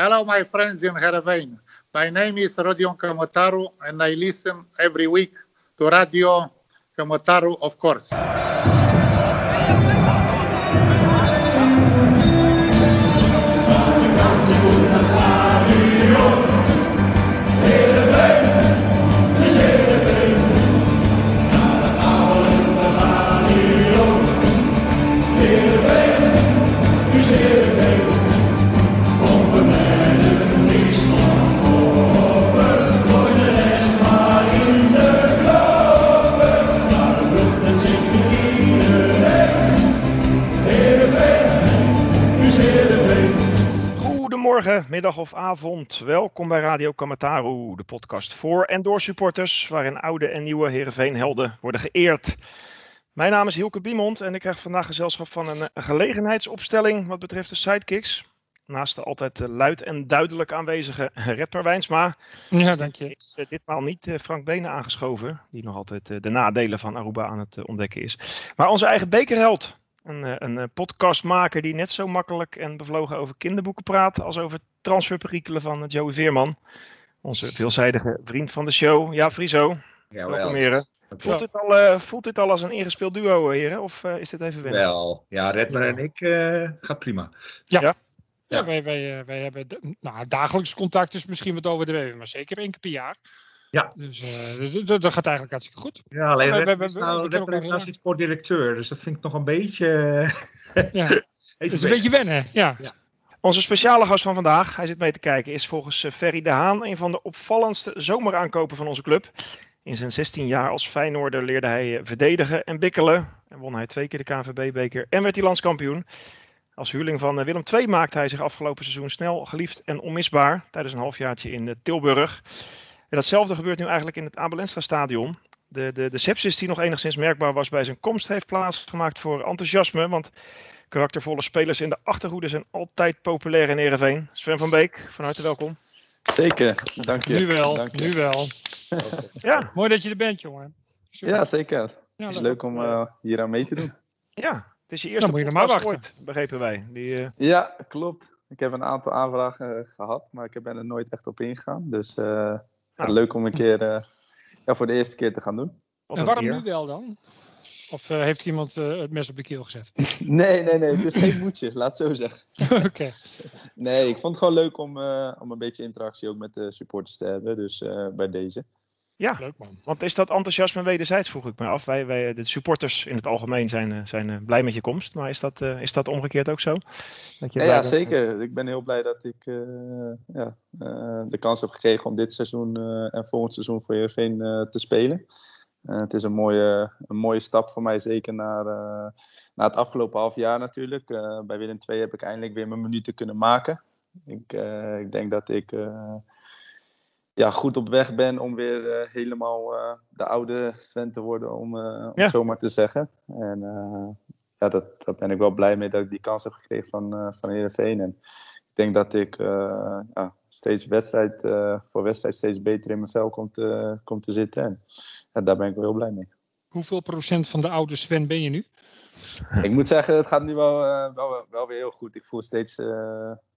Hello, my friends in Heerenveen. My name is Rodion Kamotaru, and I listen every week to Radio Kamotaru, of course. Goedemorgen, middag of avond. Welkom bij Radio Kamataru, de podcast voor en door supporters, waarin oude en nieuwe Heerenveen-helden worden geëerd. Mijn naam is Hielke Biemond en ik krijg vandaag gezelschap van een, gelegenheidsopstelling wat betreft de sidekicks. Naast de altijd eh, luid en duidelijk aanwezige Redmer Wijnsma Ja, dank je. is eh, ditmaal niet eh, Frank Benen aangeschoven, die nog altijd de nadelen van Aruba aan het ontdekken is. Maar onze eigen bekerheld, een, eh, een eh, podcastmaker die net zo makkelijk en bevlogen over kinderboeken praat als over transferperikelen van eh, Joey Veerman. Onze veelzijdige vriend van de show. Ja, Friso. Welkom Jawel. heren. Voelt dit, al, eh, voelt dit al als een ingespeeld duo, heren? Of eh, is dit even wennen? Wel, ja, Redmer en ik eh gaat prima. Ja, Ja. wij, wij, wij hebben nou, dagelijks contact, dus misschien wat overdreven, maar zeker één keer per jaar. Ja. Dus eh, d- d- dat gaat eigenlijk hartstikke goed. Ja, alleen we- we- Redmer we- is we- nou, nou kort directeur, dus dat vind ik nog een beetje... Ja. even Het is een beetje wennen, ja. Onze speciale gast van vandaag, hij zit mee te kijken, is volgens eh, Ferry de Haan een van de opvallendste zomeraankopen van onze club. In zijn 16 jaar als Feyenoorder leerde hij eh, verdedigen en bikkelen. En won hij twee keer de KNVB-beker en werd hij landskampioen. Als huurling van eh, Willem II maakte hij zich afgelopen seizoen snel geliefd en onmisbaar tijdens een halfjaartje in eh, Tilburg. En datzelfde gebeurt nu eigenlijk in het Abelensra stadion. De, de, de sepsis die nog enigszins merkbaar was bij zijn komst heeft plaatsgemaakt voor enthousiasme. Want karaktervolle spelers in de achterhoede zijn altijd populair in Ereveen. Sven van Beek, van harte welkom. Zeker, dank je. Nu wel, Dank je. nu wel. Ja, Mooi dat je er bent, jongen. Super. Ja, zeker. Ja, Het is leuk om eh, hier aan mee te doen. ja. Het is je eerste Dan moet je nog maar podcast wachten. ooit, begrepen wij. Die, eh, Ja, klopt. Ik heb een aantal aanvragen eh, gehad, maar ik ben er nooit echt op ingegaan. Dus eh, Nou. leuk om een keer eh, ja, voor de eerste keer te gaan doen. En waarom nu wel dan? Of eh, heeft iemand eh, het mes op de keel gezet? Nee, nee, nee, het is geen moedje, laat het zo zeggen. Oké. Nee, ik vond het gewoon leuk om, eh, om een beetje interactie ook met de supporters te hebben. Dus eh, bij deze. Ja, Leuk man. want is dat enthousiasme wederzijds, vroeg ik me af. Wij, wij, de supporters in het algemeen zijn, eh, zijn eh, blij met je komst. Maar is dat, eh, is dat omgekeerd ook zo? Dat je Ja, blij ja, bent? zeker. Ik ben heel blij dat ik eh, ja, eh, de kans heb gekregen om dit seizoen eh, en volgend seizoen voor Heerenveen eh te spelen. Eh, het is een mooie, een mooie stap voor mij, zeker naar, eh, naar het afgelopen half jaar natuurlijk. Eh, bij Willem II heb ik eindelijk weer mijn minuten kunnen maken. Ik, eh, ik denk dat ik eh, ja, goed op weg ben om weer eh, helemaal eh, de oude Sven te worden, om, om Ja. het zo maar te zeggen. En ja, dat, daar ben ik wel blij mee dat ik die kans heb gekregen van, eh van Heerenveen. En ik denk dat ik ja, steeds wedstrijd voor wedstrijd steeds beter in mijn vel kom te, kom te zitten. En ja, daar ben ik wel heel blij mee. Hoeveel procent van de oude Sven ben je nu? Ik moet zeggen, het gaat nu wel, wel, wel weer heel goed. Ik voel, steeds,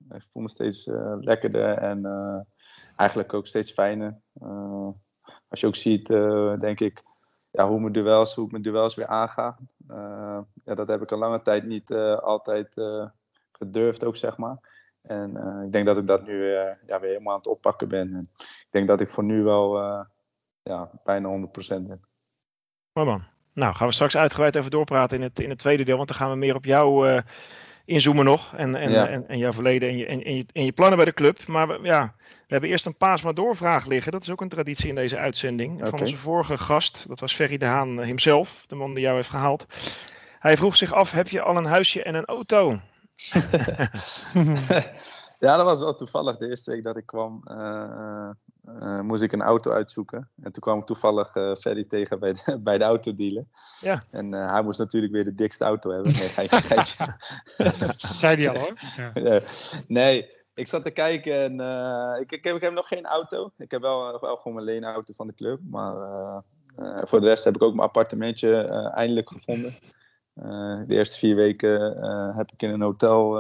ik voel me steeds lekkerder en eigenlijk ook steeds fijner. Eh, als je ook ziet, eh, denk ik, ja, hoe, mijn duels, hoe ik mijn duels weer aanga. Eh, ja, dat heb ik een lange tijd niet altijd gedurfd ook, zeg maar. En ik denk dat ik dat nu ja, weer helemaal aan het oppakken ben. En ik denk dat ik voor nu wel ja, bijna 100% ben. Mooi man. Nou, gaan we straks uitgebreid even doorpraten in het, in het tweede deel. Want dan gaan we meer op jou inzoomen nog. En, en, Ja. en, en jouw verleden en je, en, en je, en je plannen bij de club. Maar ja, hebben eerst een paas maar doorvraag liggen. Dat is ook een traditie in deze uitzending. Van onze vorige gast. Dat was Ferry de Haan eh, himself. De man die jou heeft gehaald. Hij vroeg zich af, heb je al een huisje en een auto? Ja, dat was wel toevallig. De eerste week dat ik kwam, eh, eh, moest ik een auto uitzoeken. En toen kwam ik toevallig eh Ferry tegen bij de, bij de autodealer. Ja. En eh, hij moest natuurlijk weer de dikste auto hebben. Nee, geitje, geitje. Zei die al hoor. Ja. Nee, ik zat te kijken en eh, ik, ik, heb, nog geen auto. Ik heb wel, wel gewoon mijn leenauto van de club. Maar eh, eh, voor de rest heb ik ook mijn appartementje eindelijk gevonden. De eerste vier weken heb ik in een hotel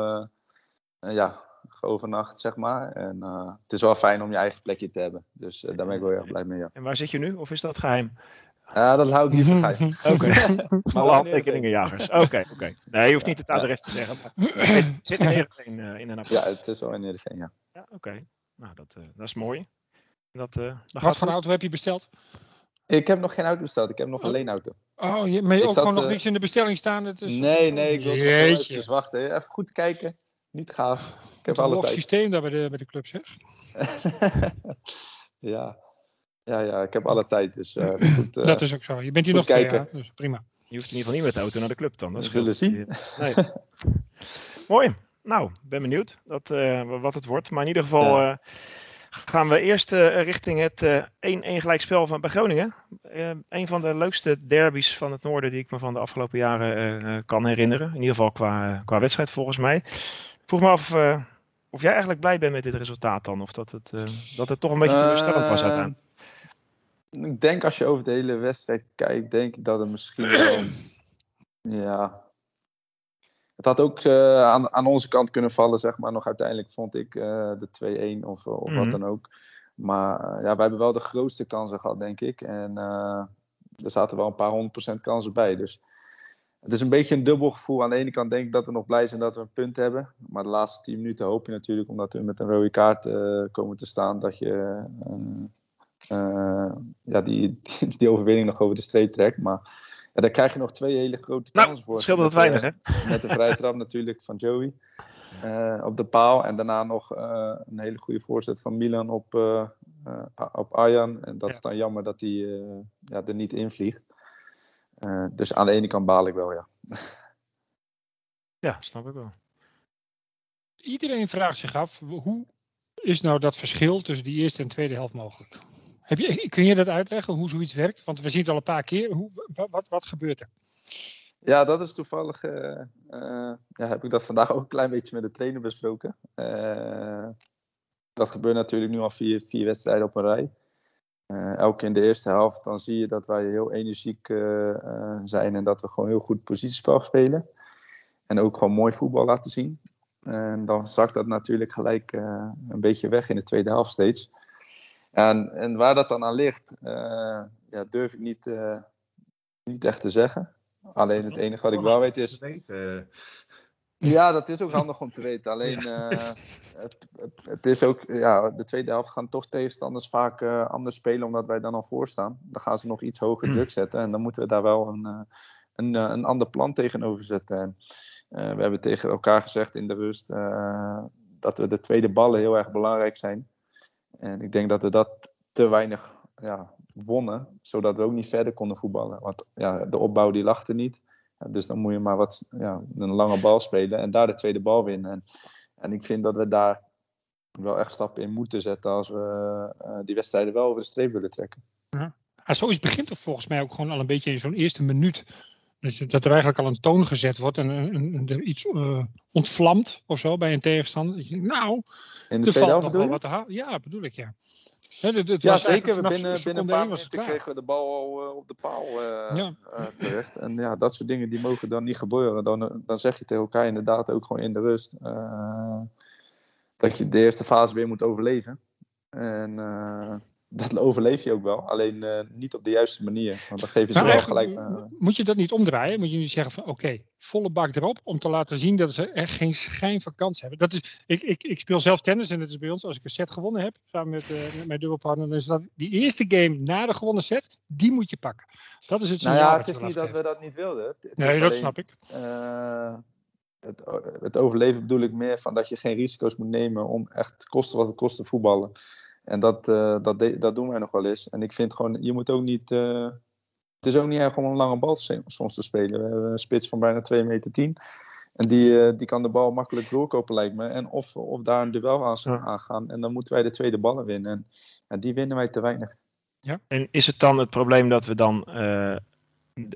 ja, overnacht, zeg maar. En het is wel fijn om je eigen plekje te hebben. Dus daar ben ik wel erg blij mee, ja. En waar zit je nu? Of is dat geheim? Ja, dat hou ik liever geheim. Oké. Alle handtekeningenjagers. Oké, oké. Nee, je hoeft niet het adres te zeggen. Maar zit in Heerenveen uh, in een Ja, apart. het is wel in Heerenveen, ja. Ja, oké. Nou, dat, eh, dat is mooi. Dat, eh, dat Wat voor auto heb je besteld? Ik heb nog geen auto besteld, ik heb nog een Oh. leenauto. Oh, je, maar je ook zat, gewoon nog eh, niks in de bestelling staan. Het is, Nee, nee, ik wil wel eventjes wachten. Even goed kijken. Niet gaaf. Ik heb Wat een alle log tijd. systeem daar bij de, bij de club, zeg. ja. Ja, ja, ik heb alle tijd. Dus eh, goed, eh, dat is ook zo. Je bent hier nog twee kijken. jaar, dus prima. Je hoeft in ieder geval niet met de auto naar de club dan. Dat zullen Nee. Mooi. Nou, ben benieuwd dat, eh, wat het wordt. Maar in ieder geval Ja. eh, gaan we eerst eh, richting het eh 1-1 gelijkspel van bij Groningen. Eh, een van de leukste derbies van het noorden die ik me van de afgelopen jaren eh, eh, kan herinneren. In ieder geval qua, qua wedstrijd volgens mij. Ik vroeg me af eh, of jij eigenlijk blij bent met dit resultaat dan. Of dat het, eh, dat het toch een beetje teleurstellend was uiteindelijk. Ik denk als je over de hele wedstrijd kijkt, denk ik dat het misschien wel. ja. Het had ook eh, aan, aan onze kant kunnen vallen, zeg maar. Nog uiteindelijk vond ik eh, de 2-1 of, of Mhm. wat dan ook. Maar eh, ja, wij hebben wel de grootste kansen gehad, denk ik. En er zaten wel een paar honderd procent kansen bij. Dus het is een beetje een dubbel gevoel. Aan de ene kant denk ik dat we nog blij zijn dat we een punt hebben. Maar de laatste 10 minuten hoop je natuurlijk, omdat we met een rode kaart komen te staan, dat je ja, die, die, die overwinning nog over de streep trekt. Maar ja, daar krijg je nog twee hele grote Nou, kansen voor. het scheelde Met, wat weinig eh, hè. met de vrije trap natuurlijk van Joey eh, op de paal. En daarna nog eh, een hele goede voorzet van Milan op, eh, eh, op Arjan. En dat Ja. is dan jammer dat hij eh, ja, er niet invliegt. Eh, dus aan de ene kant baal ik wel, ja. Ja, snap ik wel. Iedereen vraagt zich af, hoe is nou dat verschil tussen die eerste en tweede helft mogelijk? Heb je, kun je dat uitleggen, hoe zoiets werkt? Want we zien het al een paar keer. Hoe, wat, wat, gebeurt er? Ja, dat is toevallig. eh, ja, heb ik dat vandaag ook een klein beetje met de trainer besproken. Eh, dat gebeurt natuurlijk nu al vier, vier wedstrijden op een rij. Elke in de eerste helft, dan zie je dat wij heel energiek zijn en dat we gewoon heel goed positiespel spelen. En ook gewoon mooi voetbal laten zien. En dan zakt dat natuurlijk gelijk een beetje weg in de tweede helft steeds. En, en waar dat dan aan ligt, eh, ja, durf ik niet, eh, niet echt te zeggen. Alleen het enige wat ik wel weet is. Ja, dat is ook handig om te weten. Alleen eh, het, het, het is ook, ja, de tweede helft gaan toch tegenstanders vaak anders spelen, omdat wij dan al voor staan. Dan gaan ze nog iets hoger Hmm. druk zetten en dan moeten we daar wel een, een, een ander plan tegenover zetten. En, we hebben tegen elkaar gezegd in de rust dat we de tweede ballen heel erg belangrijk zijn. En ik denk dat we dat te weinig ja, wonnen, zodat we ook niet verder konden voetballen. Want ja, de opbouw die lag er niet. Ja, Dus dan moet je maar wat, ja, een lange bal spelen en daar de tweede bal winnen. En, en ik vind dat we daar wel echt stappen in moeten zetten als we eh, die wedstrijden wel over de streep willen trekken. Ah, zoiets begint er volgens mij ook gewoon al een beetje in zo'n eerste minuut. Dat, je, dat er eigenlijk al een toon gezet wordt en er iets eh, ontvlamt of zo bij een tegenstander. Dat je denkt, nou, In de er valt nog wel wat te halen. Ja, bedoel ik, ja. Dit- dit Ja, was zeker. binnen, binnen een paar minuten kregen we de bal al eh, op de paal eh, Ja. terecht. En ja, dat soort dingen die mogen dan niet gebeuren. Dan, dan zeg je tegen elkaar inderdaad ook gewoon in de rust dat je de eerste fase weer moet overleven. En dat overleef je ook wel. Alleen eh, niet op de juiste manier. Want dan geven ze Maar wel gelijk... eh, moet je dat niet omdraaien? Moet je niet zeggen van oké, volle bak erop om te laten zien dat ze echt geen schijn van kans hebben. Dat is, ik, ik, ik speel zelf tennis en het is bij ons als ik een set gewonnen heb samen met, eh, met mijn dubbelpartner, dan is dat die eerste game na de gewonnen set, die moet je pakken. Dat is het nou signaal ja, het je is niet dat we dat niet wilden. Het- het Nee, dat alleen, snap ik. eh, het, het overleven bedoel ik meer van dat je geen risico's moet nemen om echt kosten wat het kost te voetballen. En dat, eh, dat, de- dat doen wij nog wel eens. En ik vind gewoon, je moet ook niet. eh, het is ook niet erg om een lange bal soms te spelen. We hebben een spits van bijna 2 meter 10. En die, eh, die kan de bal makkelijk doorkopen, lijkt me. En of, of daar een duel aan Ja. aangaan. En dan moeten wij de tweede ballen winnen. En ja, die winnen wij te weinig. En is het dan het probleem dat we dan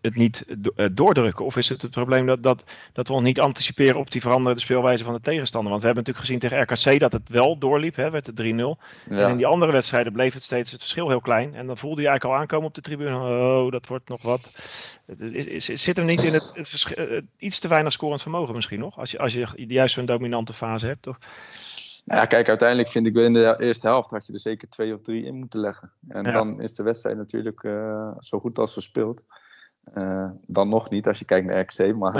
het niet eh, doordrukken? Of is het het probleem dat, dat, dat we ons niet anticiperen op die veranderende speelwijze van de tegenstander? Want we hebben natuurlijk gezien tegen RKC dat het wel doorliep, hè, werd het 3-0. En in die andere wedstrijden bleef het steeds het verschil heel klein. En dan voelde je eigenlijk al aankomen op de tribune, oh, dat wordt nog wat. Het is- is- Zit hem niet in het, het eh, iets te weinig scorend vermogen misschien nog? Als je, als je juist zo'n dominante fase hebt, toch? Nou ja, kijk, uiteindelijk vind ik in de eerste helft had je er zeker twee of drie in moeten leggen. En Ja. dan is de wedstrijd natuurlijk eh, zo goed als gespeeld. Eh, dan nog niet als je kijkt naar RKC, maar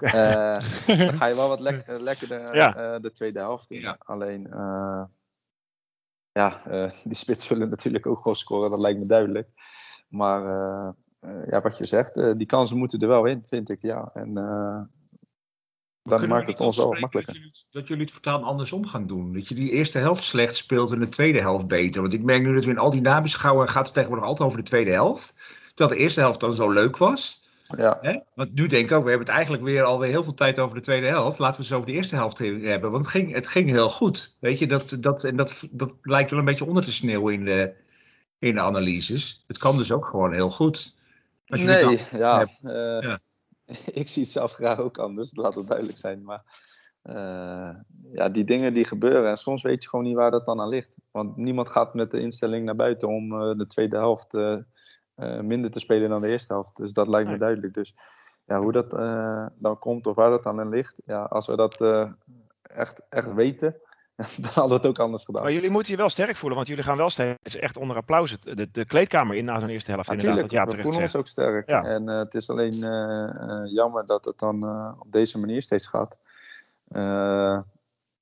Eh, dan ga je wel wat lek eh, lekkerder Ja. eh, de tweede helft in. Ja. Alleen, eh, ja, eh, die spits vullen natuurlijk ook gewoon scoren, dat lijkt me duidelijk. Maar eh, eh, ja, wat je zegt, eh, die kansen moeten er wel in, vind ik, ja. En eh, dan Kunnen maakt het ons wel wat afspreken makkelijker. Dat jullie, dat jullie het voortaan andersom gaan doen. Dat je die eerste helft slecht speelt en de tweede helft beter. Want ik merk nu dat we in al die nabeschouwen gaat het tegenwoordig altijd over de tweede helft. Terwijl de eerste helft dan zo leuk was. Ja, Hè? Want nu denk ik ook, we hebben het eigenlijk weer alweer heel veel tijd over de tweede helft. Laten we het eens over de eerste helft hebben. Want het ging, het ging heel goed. Weet je, dat, dat, en dat, dat lijkt wel een beetje onder te sneeuwen in de, in de analyses. Het kan dus ook gewoon heel goed. Als nee, ja. hebt. eh, Ja. ik zie het zelf graag ook anders, laat het duidelijk zijn. Maar eh, ja, die dingen die gebeuren, en soms weet je gewoon niet waar dat dan aan ligt. Want niemand gaat met de instelling naar buiten om eh, de tweede helft minder te spelen dan de eerste helft. Dus dat lijkt me duidelijk. Dus ja, hoe dat eh, dan komt of waar dat dan aan ligt, ja, als we dat eh, echt, echt weten, dan hadden we het ook anders gedaan. Maar jullie moeten je wel sterk voelen, want jullie gaan wel steeds echt onder applaus de, de kleedkamer in na zo'n eerste helft. Natuurlijk, Jaap we voelen ons ook sterk. Ja. En eh, het is alleen eh, eh, jammer dat het dan eh, op deze manier steeds gaat.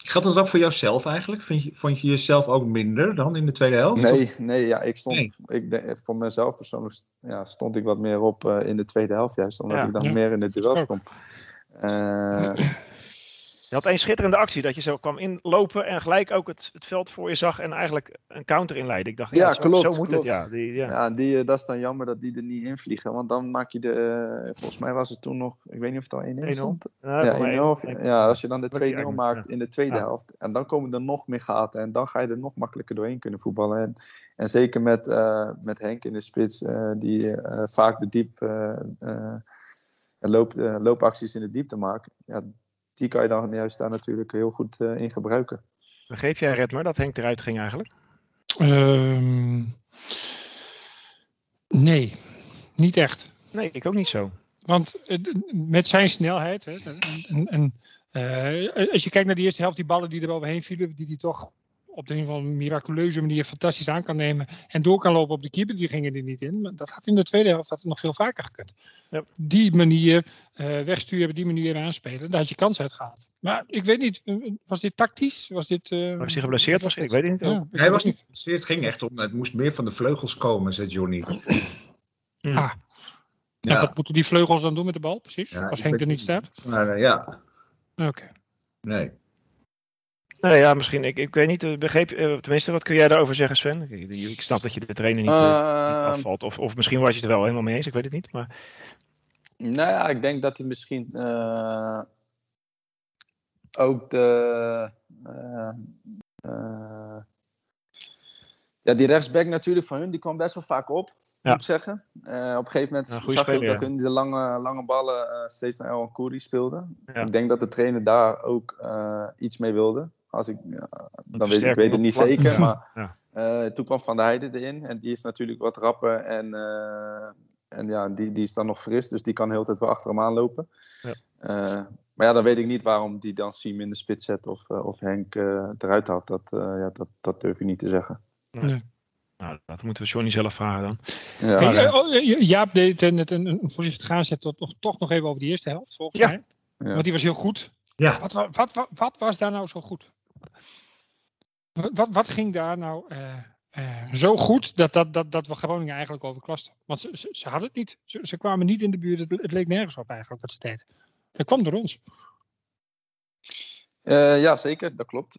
Geldt dat ook voor jouzelf eigenlijk? Vind je, vond je jezelf ook minder dan in de tweede helft? nee, nee, ja, ik stond, Nee. Ik, de- voor mezelf persoonlijk ja, stond ik wat meer op eh, in de tweede helft juist, omdat Ja. ik dan Ja, meer in de duels ook. kom. Eh, Je had één schitterende actie dat je zo kwam inlopen en gelijk ook het, het veld voor je zag en eigenlijk een counter inleidde. Ik dacht, ja, Ja, zo, klopt, zo moet klopt. het. Ja, die, ja. ja, die, eh, dat is dan jammer dat die er niet invliegen, want dan maak je de, eh, volgens mij was het toen nog, ik weet niet of het al 1-1 1-0. stond. Ja, Ja, voor mij 1-0 of- één- ja, als je dan de Wat die 2-0 eigenlijk, maakt in de tweede Ja. helft. En dan komen er nog meer gaten. En dan ga je er nog makkelijker doorheen kunnen voetballen. En, en zeker met, eh, met Henk in de spits, eh, die eh, vaak de diep eh, eh, loop, eh, loopacties in de diepte maakt. Ja, die kan je dan juist daar natuurlijk heel goed eh, in gebruiken. Begreep jij, Redmer, dat Henk eruit ging eigenlijk? Ehm, nee, niet echt. Nee, ik ook niet zo. Want eh, met zijn snelheid, hè, en, en, en, eh, als je kijkt naar die eerste helft, die ballen die er overheen vielen, die hij toch op de een of andere miraculeuze manier fantastisch aan kan nemen en door kan lopen op de keeper, die gingen er niet in. Maar dat had in de tweede helft had het nog veel vaker gekund. Ja. Die manier eh, wegsturen, die manier aanspelen, daar had je kans uit gehad. Maar ik weet niet, eh, was dit tactisch? Was dit... eh, Was hij geblesseerd misschien? Ik weet het niet. Ja, ik Hij was het niet. Het ging echt om. Het moest meer van de vleugels komen, zei Johnny. Ah. En wat moeten die vleugels dan doen met de bal, precies? Ja, als Henk er niet staat? Maar ja, Oké. nee. Nee, ja, misschien. Ik, ik weet niet. eh, Begreep, eh, tenminste, wat kun jij daarover zeggen, Sven? Ik, ik snap dat je de trainer niet eh, Ehm, afvalt. Of, of misschien was je het er wel helemaal mee eens. Ik weet het niet. Maar Nou ja, ik denk dat hij misschien ook de. ja, die rechtsback natuurlijk van hun, die kwam best wel vaak op, Ja. moet ik zeggen. Op een gegeven moment Ja, zag speler, dat hun de lange, lange ballen steeds naar El Kouri speelden. Ik denk dat de trainer daar ook iets mee wilde. Als ik, ja, dan weet ik, weet het niet zeker, maar Ja. eh, toen kwam Van der Heijden erin en die is natuurlijk wat rapper en, eh, en ja, die, die is dan nog fris, dus die kan de hele tijd wel achter hem aanlopen. Ja. Eh, maar ja, dan weet ik niet waarom die dan Siem in de spits zet of, of Henk eruit had. Dat, eh, ja, dat, dat durf je niet te zeggen. nou, dat moeten we Johnny zelf vragen dan. Ja, Hey, oh, Jaap deed net een, een voorzichtig aanzet tot, nog, toch nog even over die eerste helft, volgens Ja. mij. Ja. Want die was heel goed. Ja. Wat, wa- wat, wat, wat was daar nou zo goed? Wat, wat, ging daar nou eh, eh, zo goed dat, dat, dat, dat we Groningen eigenlijk overklasten? Want ze, ze, ze hadden het niet. Ze, ze kwamen niet in de buurt. Het, het leek nergens op eigenlijk wat ze deden. Dat kwam door ons. Eh, ja, zeker, dat klopt.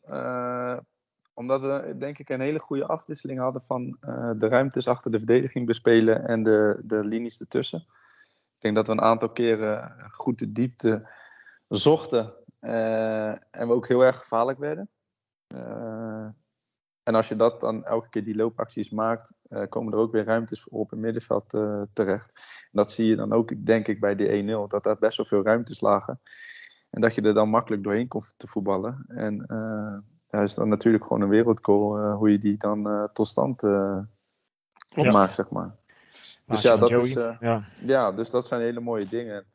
Omdat we denk ik een hele goede afwisseling hadden van de ruimtes achter de verdediging bespelen en de, de linies ertussen. Ik denk dat we een aantal keren goed de diepte zochten en we ook heel erg gevaarlijk werden. Eh, en als je dat dan elke keer die loopacties maakt, eh, komen er ook weer ruimtes voor op het middenveld eh, terecht. En dat zie je dan ook, denk ik, bij die 1-0, dat daar best wel veel ruimtes lagen. En dat je er dan makkelijk doorheen komt te voetballen. En eh ja, is dan natuurlijk gewoon een wereldgoal eh, hoe je die dan eh, tot stand eh, maakt, zeg maar. Dus Naast ja, dat is, Joey. eh, ja. ja, dus dat zijn hele mooie dingen.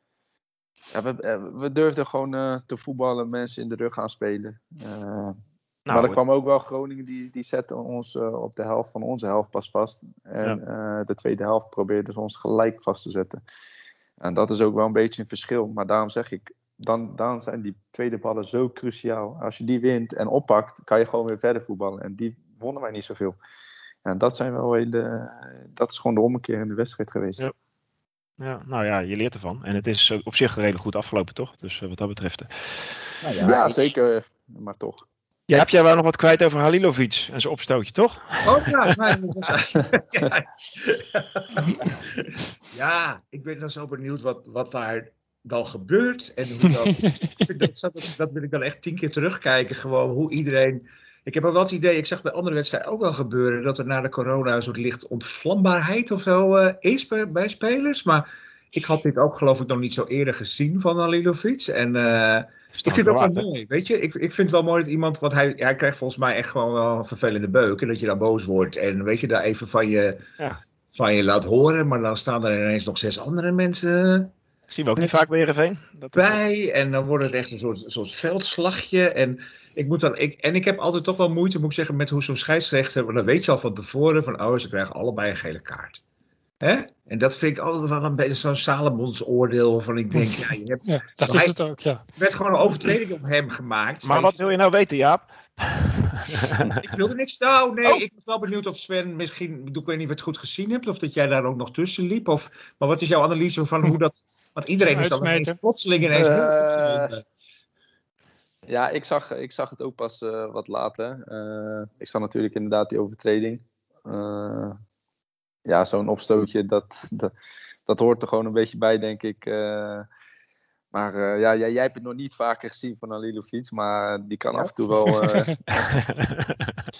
Ja, we, eh, we durfden gewoon eh, te voetballen, mensen in de rug gaan spelen. Eh, maar er kwam ook wel Groningen, die, die zette ons op de helft van onze helft pas vast. En de tweede helft probeerde ze ons gelijk vast te zetten. En dat is ook wel een beetje een verschil. Maar daarom zeg ik, dan, dan zijn die tweede ballen zo cruciaal. Als je die wint en oppakt, kan je gewoon weer verder voetballen. En die wonnen wij niet zoveel. En dat, zijn wel hele, dat is gewoon de ommekeer in de wedstrijd geweest. Ja. Ja, nou ja, je leert ervan. En het is op zich redelijk goed afgelopen, toch? Dus wat dat betreft. Nou ja, ja, zeker. Maar toch. Ja, heb jij wel nog wat kwijt over Halilovic en zijn opstootje, toch? Oh ja, nee, was... ja. ja, ik ben dan zo benieuwd wat, wat daar dan gebeurt. En hoe dat, dat, dat, wil ik dan echt tien keer terugkijken. Gewoon hoe iedereen. Ik heb ook wel het idee, ik zag bij andere wedstrijden ook wel gebeuren, dat er na de corona een soort licht ontvlambaarheid of zo uh, is bij, bij, spelers. Maar ik had dit ook geloof ik nog niet zo eerder gezien van Halilovic. En uh, ik vind het ook wel mooi, weet je. Ik, ik vind het wel mooi dat iemand, want hij, hij krijgt volgens mij echt gewoon wel een vervelende beuk. En dat je dan boos wordt en weet je, daar even van je, ja. van je laat horen. Maar dan staan er ineens nog zes andere mensen zien we ook niet vaak bij Heerenveen. Dat bij, en dan wordt het echt een soort, soort veldslagje. En ik, moet dan, ik, en ik heb altijd toch wel moeite, moet ik zeggen, met hoe zo'n scheidsrechter... Want dan weet je al van tevoren van, oh, ze krijgen allebei een gele kaart. Hè? En dat vind ik altijd wel een beetje zo'n Salomons oordeel. Waarvan ik denk, ja, je hebt. Ja, dat is het ook, ja. Er werd gewoon een overtreding op hem gemaakt. Maar wat wil je nou weten, Jaap? ik wilde niks. Nou, nee, oh. ik was wel benieuwd of Sven misschien. Ik weet niet of je het goed gezien hebt. Of dat jij daar ook nog tussen liep. Of, maar wat is jouw analyse van hoe dat. Want iedereen is dan ineens plotseling ineens. Uh, ja, ik zag, ik zag het ook pas uh, wat later. Uh, ik zag natuurlijk inderdaad die overtreding ja, zo'n opstootje, dat, dat, dat, hoort er gewoon een beetje bij, denk ik. Maar uh, ja, jij, jij hebt het nog niet vaker gezien van Alilovic, maar die kan af en toe wel, uh,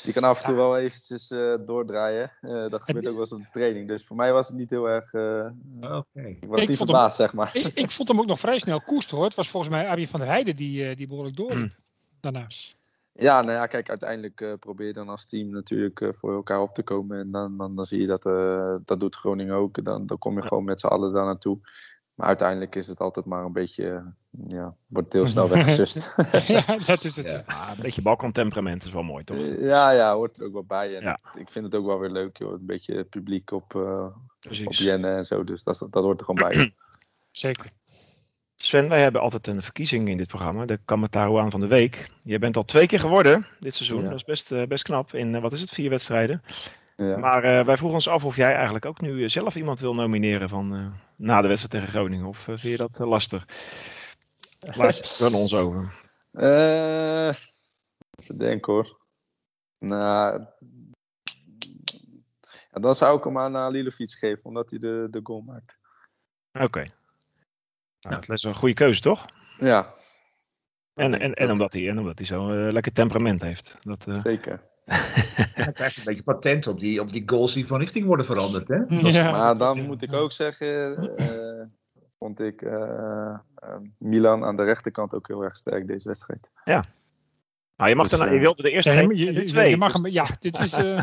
die kan af en toe wel eventjes doordraaien. dat gebeurt ook wel eens op de training. Dus voor mij was het niet heel erg. Okay. Ik was ik niet verbaasd, zeg maar. Ik, ik, vond hem ook nog vrij snel koest hoor. Het was volgens mij Arie van der Heijden die, die behoorlijk door. Hmm. Daarna. Ja, nou ja, kijk, uiteindelijk uh, probeer je dan als team natuurlijk uh, voor elkaar op te komen. En dan, dan, dan zie je dat, uh, dat doet Groningen ook. Dan, dan kom je gewoon met z'n allen daar naartoe. Maar uiteindelijk is het altijd maar een beetje, ja, wordt heel snel weggesust. ja, dat is het. Ja. Ja, een beetje balkantemperament is wel mooi, toch? Ja, ja, hoort er ook wel bij. En ja. ik vind het ook wel weer leuk, joh. Een beetje publiek op, op Jennen en zo. Dus dat, dat hoort er gewoon bij. Zeker. Sven, wij hebben altijd een verkiezing in dit programma, de Kamataruan van de Week. Je bent al twee keer geworden dit seizoen, dat is best, uh, best knap in, uh, wat is het, vier wedstrijden. Ja. Maar uh, wij vroegen ons af of jij eigenlijk ook nu zelf iemand wil nomineren van na de wedstrijd tegen Groningen. Of vind je dat lastig? Laat het van ons over. even denken hoor. Nou, ja, dan zou ik hem aan uh, Lilovic geven, omdat hij de, de goal maakt. Oké, okay. Nou, dat is een goede keuze, toch? Ja. En, en, en omdat hij, en omdat hij zo'n uh, lekker temperament heeft. Dat, uh... Zeker. Hij krijgt een beetje patent op die, op die goals die van richting worden veranderd. Hè? Ja. Maar dan moet ik ook zeggen, uh, vond ik Milan aan de rechterkant ook heel erg sterk deze wedstrijd. Ja, nou, je, mag dus, dan, je wilde de eerste ja, je, je, twee. Je mag hem, ja, dit is. Uh,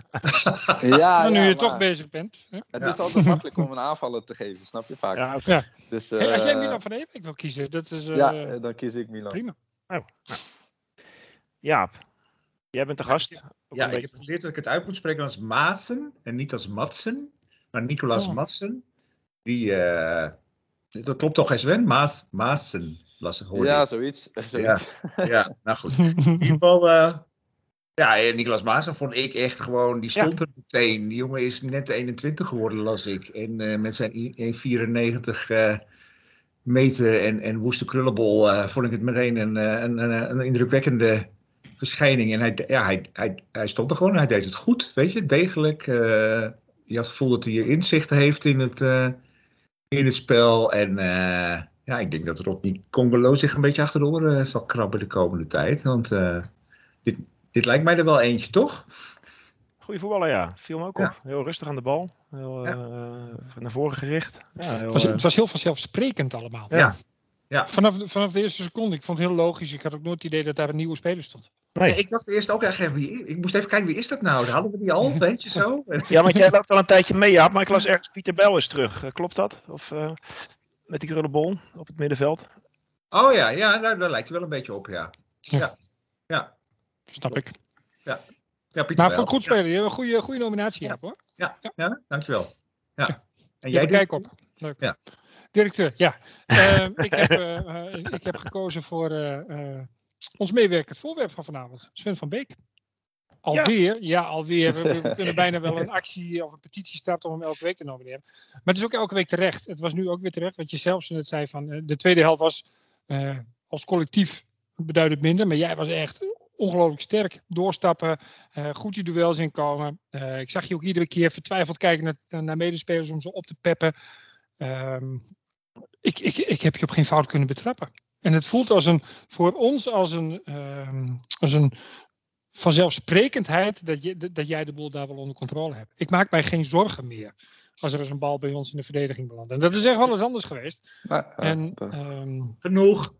ja, nu je toch bezig bent. Hè? Het is altijd makkelijk om een aanvaller te geven, snap je vaak. Ja, okay. dus, uh, hey, als jij Milan van Ewijk wil kiezen, dat is. Uh, ja, dan kies ik Milan. Prima. Oh, nou. Jaap, jij bent de gast. Ja, ik heb geleerd dat ik het uit moet spreken als Maassen en niet als Matsen. Maar Nicolaas oh. Matsen, die. dat klopt toch, Sven? Maas, Maassen ja, zoiets. zoiets. Ja, ja, nou goed. In ieder geval, uh, ja, Niklas Maassen vond ik echt gewoon, die stond er meteen. Die jongen is net 21 geworden, las ik. En uh, met zijn 1,94 uh, meter en, en woeste krullenbol vond ik het meteen een, een, een, een, indrukwekkende verschijning. En hij, ja, hij, hij, hij stond er gewoon, hij deed het goed, weet je, degelijk. je had het gevoel dat hij inzichten heeft in het, in het spel. En ja, ik denk dat Rodney Congolo zich een beetje achter de oren eh, zal krabben de komende tijd. Want uh, dit, dit lijkt mij er wel eentje, toch? Goeie voetballer, ja. Viel me ook op. Heel rustig aan de bal. Heel ja. uh, naar voren gericht. Ja, heel, het, was, het, was, heel vanzelfsprekend allemaal. Ja. Ja. Vanaf, vanaf de eerste seconde. Ik vond het heel logisch. Ik had ook nooit het idee dat daar een nieuwe speler stond. Nee. ik dacht eerst ook echt wie, ik moest even kijken, wie is dat nou? Hadden we die al, een beetje zo? Ja, want jij loopt al een tijdje mee, ja, maar ik las ergens Pieter Bel is terug. klopt dat? Of, uh met die krullenbol op het middenveld. Oh ja, ja nou, daar lijkt hij wel een beetje op, ja. Ja, ja. Snap ik. Ja, Pieter Maar vond goed Ja. spelen. Je hebt een goede, goede nominatie, Ja. Jaap, hoor. Ja, ja, dankjewel. Ja. En Jij kijk op. Leuk. Ja. Directeur, ja. Eh, ik, heb, eh, eh, ik heb gekozen voor eh, eh, ons meewerkend voorwerp van vanavond. Sven van Beek. Alweer, ja, alweer. We, we kunnen bijna wel een actie of een petitie starten om hem elke week te nomineren. Maar het is ook elke week terecht. Het was nu ook weer terecht, wat je zelf zo net zei. Van, de tweede helft was eh, als collectief beduidend minder. Maar jij was echt ongelooflijk sterk. Doorstappen, eh, goed die duels inkomen. Eh, ik zag je ook iedere keer vertwijfeld kijken naar, naar medespelers om ze op te peppen. Ehm, ik, ik, ik heb je op geen fout kunnen betrappen. En het voelt als een, voor ons als een, ehm, als een vanzelfsprekendheid dat, je, dat jij de boel daar wel onder controle hebt. Ik maak mij geen zorgen meer als er eens een bal bij ons in de verdediging belandt. En dat is echt wel eens anders geweest. Ja, En ehm, Genoeg.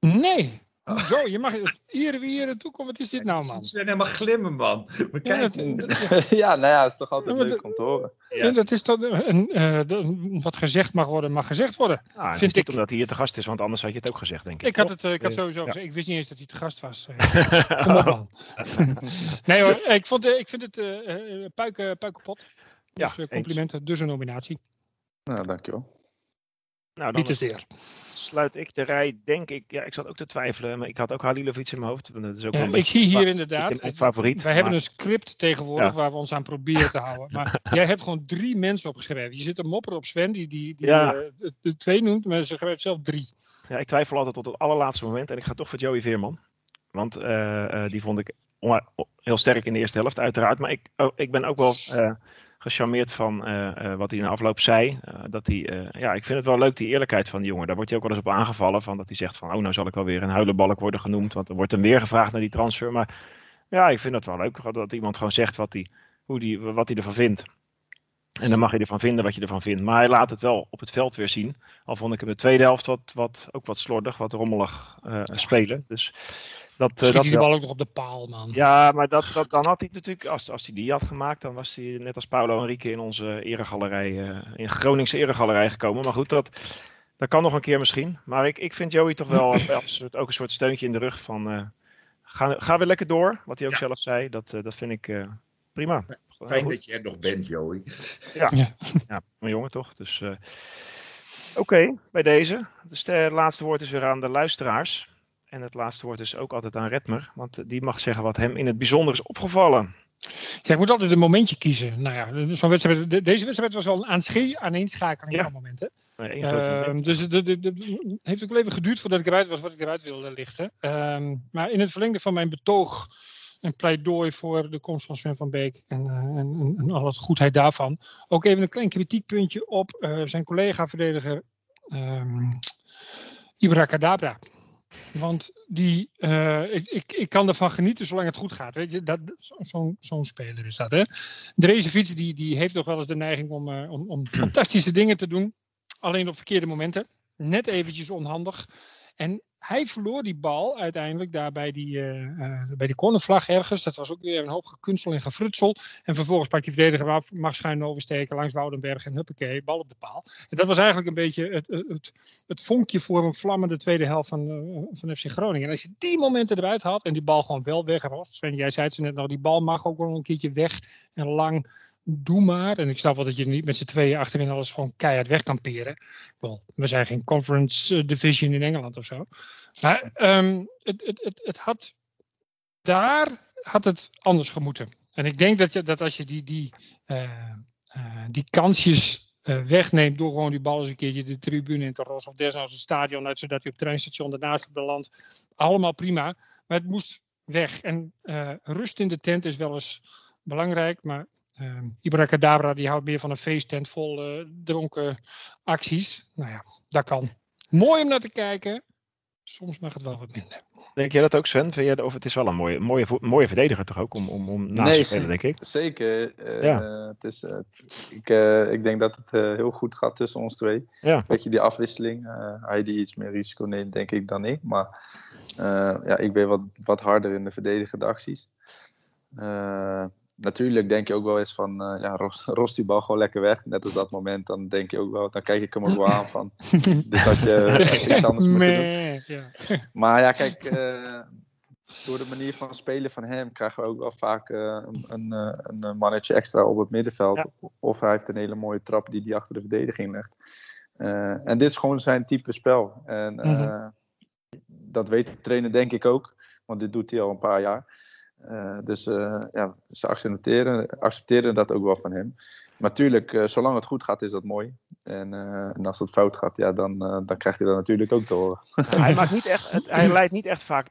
nee, hoezo? Je mag hier wie hier naartoe komen. Wat is dit nou, man? Ze zijn helemaal glimmen, man. Maar Ja, kijk, dat- dat- ja, nou ja, het is toch altijd Ja, leuk om te horen. Ja, dat is toch een, eh, wat gezegd mag worden, mag gezegd worden. Ah, Vind is niet ik- omdat hij hier te gast is, want anders had je het ook gezegd, denk ik. Ik had het, eh, ik had sowieso ja. gezegd. Ik wist niet eens dat hij te gast was. eh. Kom op, man. nee hoor, ik, vond, ik vind het puiken, puikenpot. Ja, Dus eens. complimenten, dus een nominatie. Nou, dankjewel. Nou, Niet dan te zeer. sluit ik de rij, denk ik. Ja, ik zat ook te twijfelen, maar ik had ook Halilovic in mijn hoofd. Dat is ook Ja, een ik zie hier inderdaad. mijn favoriet. Wij hebben een script tegenwoordig Ja. waar we ons aan proberen te houden. Maar jij hebt gewoon drie mensen opgeschreven. Je zit een mopper op Sven die, die, die Ja. eh, de, twee noemt, maar ze schrijft zelf drie. Ja, ik twijfel altijd tot het allerlaatste moment. En ik ga toch voor Joey Veerman. Want eh, eh, die vond ik heel sterk in de eerste helft, uiteraard. Maar ik, oh, ik ben ook wel gecharmeerd van eh, eh, wat hij in de afloop zei. Eh, dat hij, ja, ik vind het wel leuk, die eerlijkheid van die jongen. Daar wordt hij ook wel eens op aangevallen. Van dat hij zegt van, oh, nou zal ik wel weer een huilenbalk worden genoemd. Want er wordt hem weer gevraagd naar die transfer. Maar ja, ik vind het wel leuk dat iemand gewoon zegt wat hij, hoe die, wat hij ervan vindt. En dan mag je ervan vinden wat je ervan vindt. Maar hij laat het wel op het veld weer zien. Al vond ik hem de tweede helft wat, wat, ook wat slordig, wat rommelig eh, spelen. Dus dat, Schiet dat wel. bal ook nog op de paal, man. Ja, maar dat, dat, dan had hij natuurlijk, als, als hij die had gemaakt, dan was hij net als Paulo Henrique in onze eregalerij, eh, in Groningse eregalerij gekomen. Maar goed, dat, dat kan nog een keer misschien. Maar ik, ik vind Joey toch wel als soort, ook een soort steuntje in de rug van, ga, ga weer lekker door. Wat hij ook Ja. zelf zei, dat, dat vind ik prima. Fijn heel dat je er nog bent, Joey. ja, mijn jongen toch. Dus eh, oké, bij deze. Dus het laatste woord is weer aan de luisteraars. En het laatste woord is ook altijd aan Redmer, want die mag zeggen wat hem in het bijzonder is opgevallen. Ja, ik moet altijd een momentje kiezen. Nou ja, zo'n wedstrijd, de- deze wedstrijd was wel een aaneenschakeling Ja. van momenten. Nee, groot Ehm, moment. dus het heeft ook wel even geduurd voordat ik eruit was wat ik eruit wilde lichten. Ehm, maar in het verlengde van mijn betoog en pleidooi voor de komst van Sven van Beek en, eh, en, en, en alle goedheid daarvan. Ook even een klein kritiekpuntje op eh, zijn collega-verdediger ehm Ibra Kadabra. Want die, eh, ik, ik, ik kan ervan genieten zolang het goed gaat. Weet je, dat, zo- zo'n zo'n speler is dat. Hè? Drezefiets die, die heeft nog wel eens de neiging om, om, om fantastische dingen te doen. Alleen op verkeerde momenten. Net eventjes onhandig. En hij verloor die bal uiteindelijk daar bij die, eh, bij die cornervlag ergens. Dat was ook weer een hoop gekunstel en gefrutsel. En vervolgens pakt die verdediger mag schuin oversteken langs Woudenberg en huppakee, bal op de paal. En dat was eigenlijk een beetje het, het, het, vonkje voor een vlammende tweede helft van, eh, van FC Groningen. En als je die momenten eruit had en die bal gewoon wel wegrost. Sven, jij zei het zo net nog, die bal mag ook wel een keertje weg en lang. Doe maar. En ik snap wel dat je niet met z'n tweeën achterin alles gewoon keihard weg kan we zijn geen conference eh, division in Engeland of zo. Maar ehm, het, het, het, het had daar had het anders gemoeten. En ik denk dat, je, dat als je die, die, eh, eh, die kansjes wegneemt door gewoon die bal eens een keertje de tribune in te rossen of desnoods het stadion uit, zodat hij op het treinstation ernaast belandt. Allemaal prima. Maar het moest weg. En rust in de tent is wel eens belangrijk, maar uh, Ibra Kadabra die houdt meer van een feesttent vol eh, dronken acties. Nou ja, dat kan. Mooi om naar te kijken. Soms mag het wel wat minder. Denk jij dat ook, Sven? Vind jij, of het is wel een mooie, mooie, mooie verdediger toch ook om, om, om naast Nee, te spelen, denk ik. Zeker. eh, Ja. het is, eh, ik, eh, ik denk dat het eh, heel goed gaat tussen ons twee. Ja. Weet je, die afwisseling. eh, hij die iets meer risico neemt, denk ik, dan ik. Maar eh, ja, ik ben wat, wat harder in de verdedigende acties. Natuurlijk denk je ook wel eens van, eh, ja, ros, ros die bal gewoon lekker weg. Net als dat moment, dan denk je ook wel, dan kijk ik hem ook wel aan van, dit had je, iets anders moeten doen. Nee, ja. Maar ja, kijk, eh, door de manier van spelen van hem krijgen we ook wel vaak eh, een, een, een, mannetje extra op het middenveld. Of hij heeft een hele mooie trap die hij achter de verdediging legt. Eh, en dit is gewoon zijn type spel. En eh, Mhm. dat weet de trainer denk ik ook. Want dit doet hij al een paar jaar. Eh, dus eh, ja, ze accepteren, accepteren dat ook wel van hem. Maar natuurlijk, eh, zolang het goed gaat, is dat mooi. En, en als het fout gaat, ja, dan, dan krijgt hij dat natuurlijk ook te horen. hij, maakt niet echt, het- hij leidt niet echt vaak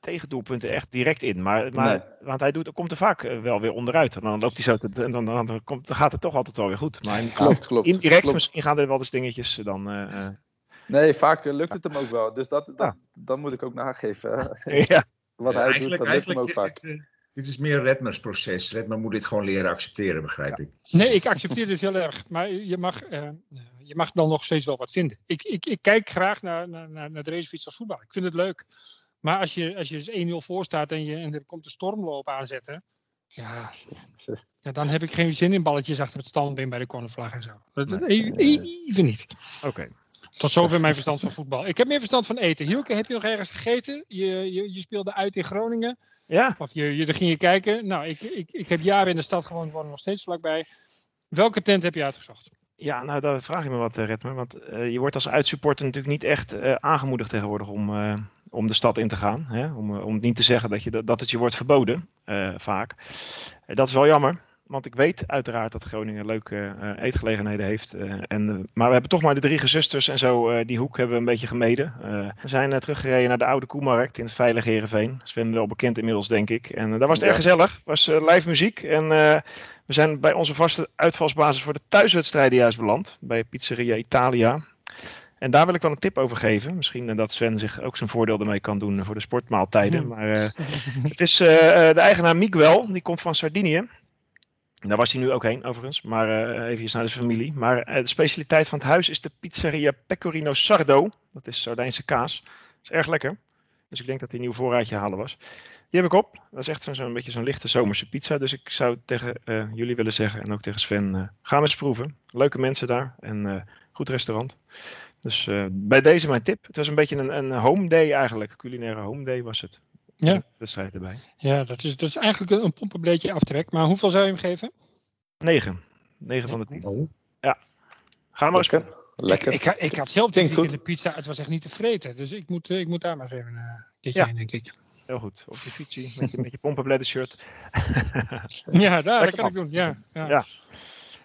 tegendoelpunten echt direct in. Maar, maar, Nee. Want hij doet, komt er vaak wel weer onderuit. En dan loopt hij zo te, en dan, dan, komt, dan gaat het toch altijd wel weer goed. Maar Klopt, klopt. indirect klopt. misschien gaan er wel eens dingetjes dan... Nee, vaak lukt het hem ook wel. Dus dat, dat, dat moet ik ook nageven. ja. Wat Ja, hij doet, dat lukt hem ook eigenlijk vaak. is dit, eh, dit is meer Redmers proces. Redmer moet dit gewoon leren accepteren, begrijp ik. Nee, ik accepteer dit heel erg. Maar je mag, eh, je mag dan nog steeds wel wat vinden. Ik, ik, ik kijk graag naar, naar, naar, naar de racefiets als voetbal. Ik vind het leuk. Maar als je, als je dus 1-0 voor staat en, je, en er komt een stormloop aanzetten. Ja, ja, dan heb ik geen zin in balletjes achter het standbeen bij de cornervlag en zo. Dat, Nee. e- Even niet. Oké. Tot zover mijn verstand van voetbal. Ik heb meer verstand van eten. Hielke, heb je nog ergens gegeten? Je, je, je speelde uit in Groningen. Ja, Of je, je, er ging je kijken. Nou, ik, ik, ik heb jaren in de stad gewoond, woon nog steeds vlakbij. Welke tent heb je uitgezocht? Ja, nou daar vraag je me wat, eh, Redmer. Want eh, je wordt als uitsupporter natuurlijk niet echt eh, aangemoedigd tegenwoordig om, om de stad in te gaan. Hè? Om, om niet te zeggen dat, je, dat, dat het je wordt verboden, vaak. Dat is wel jammer. Want ik weet uiteraard dat Groningen leuke eh, eetgelegenheden heeft. eh, en, eh, maar we hebben toch maar de drie gezusters en zo, die hoek hebben we een beetje gemeden. We zijn teruggereden naar de Oude Koemarkt in het veilige Heerenveen. Sven wel bekend inmiddels, denk ik. En daar was het Ja. erg gezellig. Het was live muziek. En we zijn bij onze vaste uitvalsbasis voor de thuiswedstrijden juist beland. Bij Pizzeria Italia. En daar wil ik wel een tip over geven. Misschien dat Sven zich ook zijn voordeel ermee kan doen voor de sportmaaltijden. Maar het is de eigenaar Miguel, die komt van Sardinië. Daar was hij nu ook heen, overigens. Maar eh even naar de familie. Maar eh, de specialiteit van het huis is de pizzeria Pecorino Sardo. Dat is Sardijnse kaas. Dat is erg lekker. Dus ik denk dat hij een nieuw voorraadje halen was. Die heb ik op. Dat is echt zo'n beetje zo'n lichte zomerse pizza. Dus ik zou tegen eh, jullie willen zeggen, en ook tegen Sven, ga eens proeven. Leuke mensen daar en goed restaurant. Dus bij deze mijn tip. Het was een beetje een, een home day eigenlijk. Culinaire home day was het. Ja. Wedstrijd erbij. Ja, dat is, dat is eigenlijk een, een pompenbleedje aftrek. Maar hoeveel zou je hem geven? 9. 9 van de 10. Oh. Ga maar eens. Lekker. Lekker. Ik, ik, ik had zelf weekend goed. de pizza. Het was echt niet te vreten. Dus ik moet, eh, ik moet daar maar eens even eh, een keertje Ja. heen, denk ik. Heel goed. Op je fietsie met je, met je shirt. Ja, daar, dat kan ik doen. Ja, ja. Ja.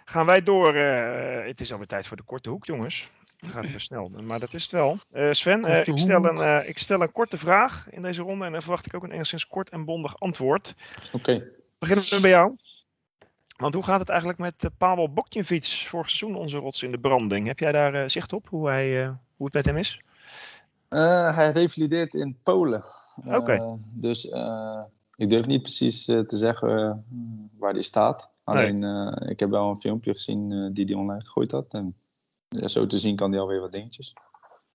Gaan wij door. eh, het is alweer tijd voor de korte hoek, jongens. Het gaat weer snel, maar dat is het wel. Eh, Sven, eh, ik, stel een, eh, ik stel een korte vraag in deze ronde en dan verwacht ik ook een enigszins kort en bondig antwoord. Oké. Beginnen we bij jou. Want hoe gaat het eigenlijk met uh, Pavel Bokjenfiets? Vorig seizoen onze rots in de branding. Heb jij daar eh, zicht op hoe, hij, eh, hoe het met hem is? Eh, hij revalideert in Polen. Oké. dus eh, ik durf niet precies te zeggen waar hij staat. Alleen, eh, ik heb wel een filmpje gezien eh, die hij online gegooid had. En ja, zo te zien kan hij alweer wat dingetjes.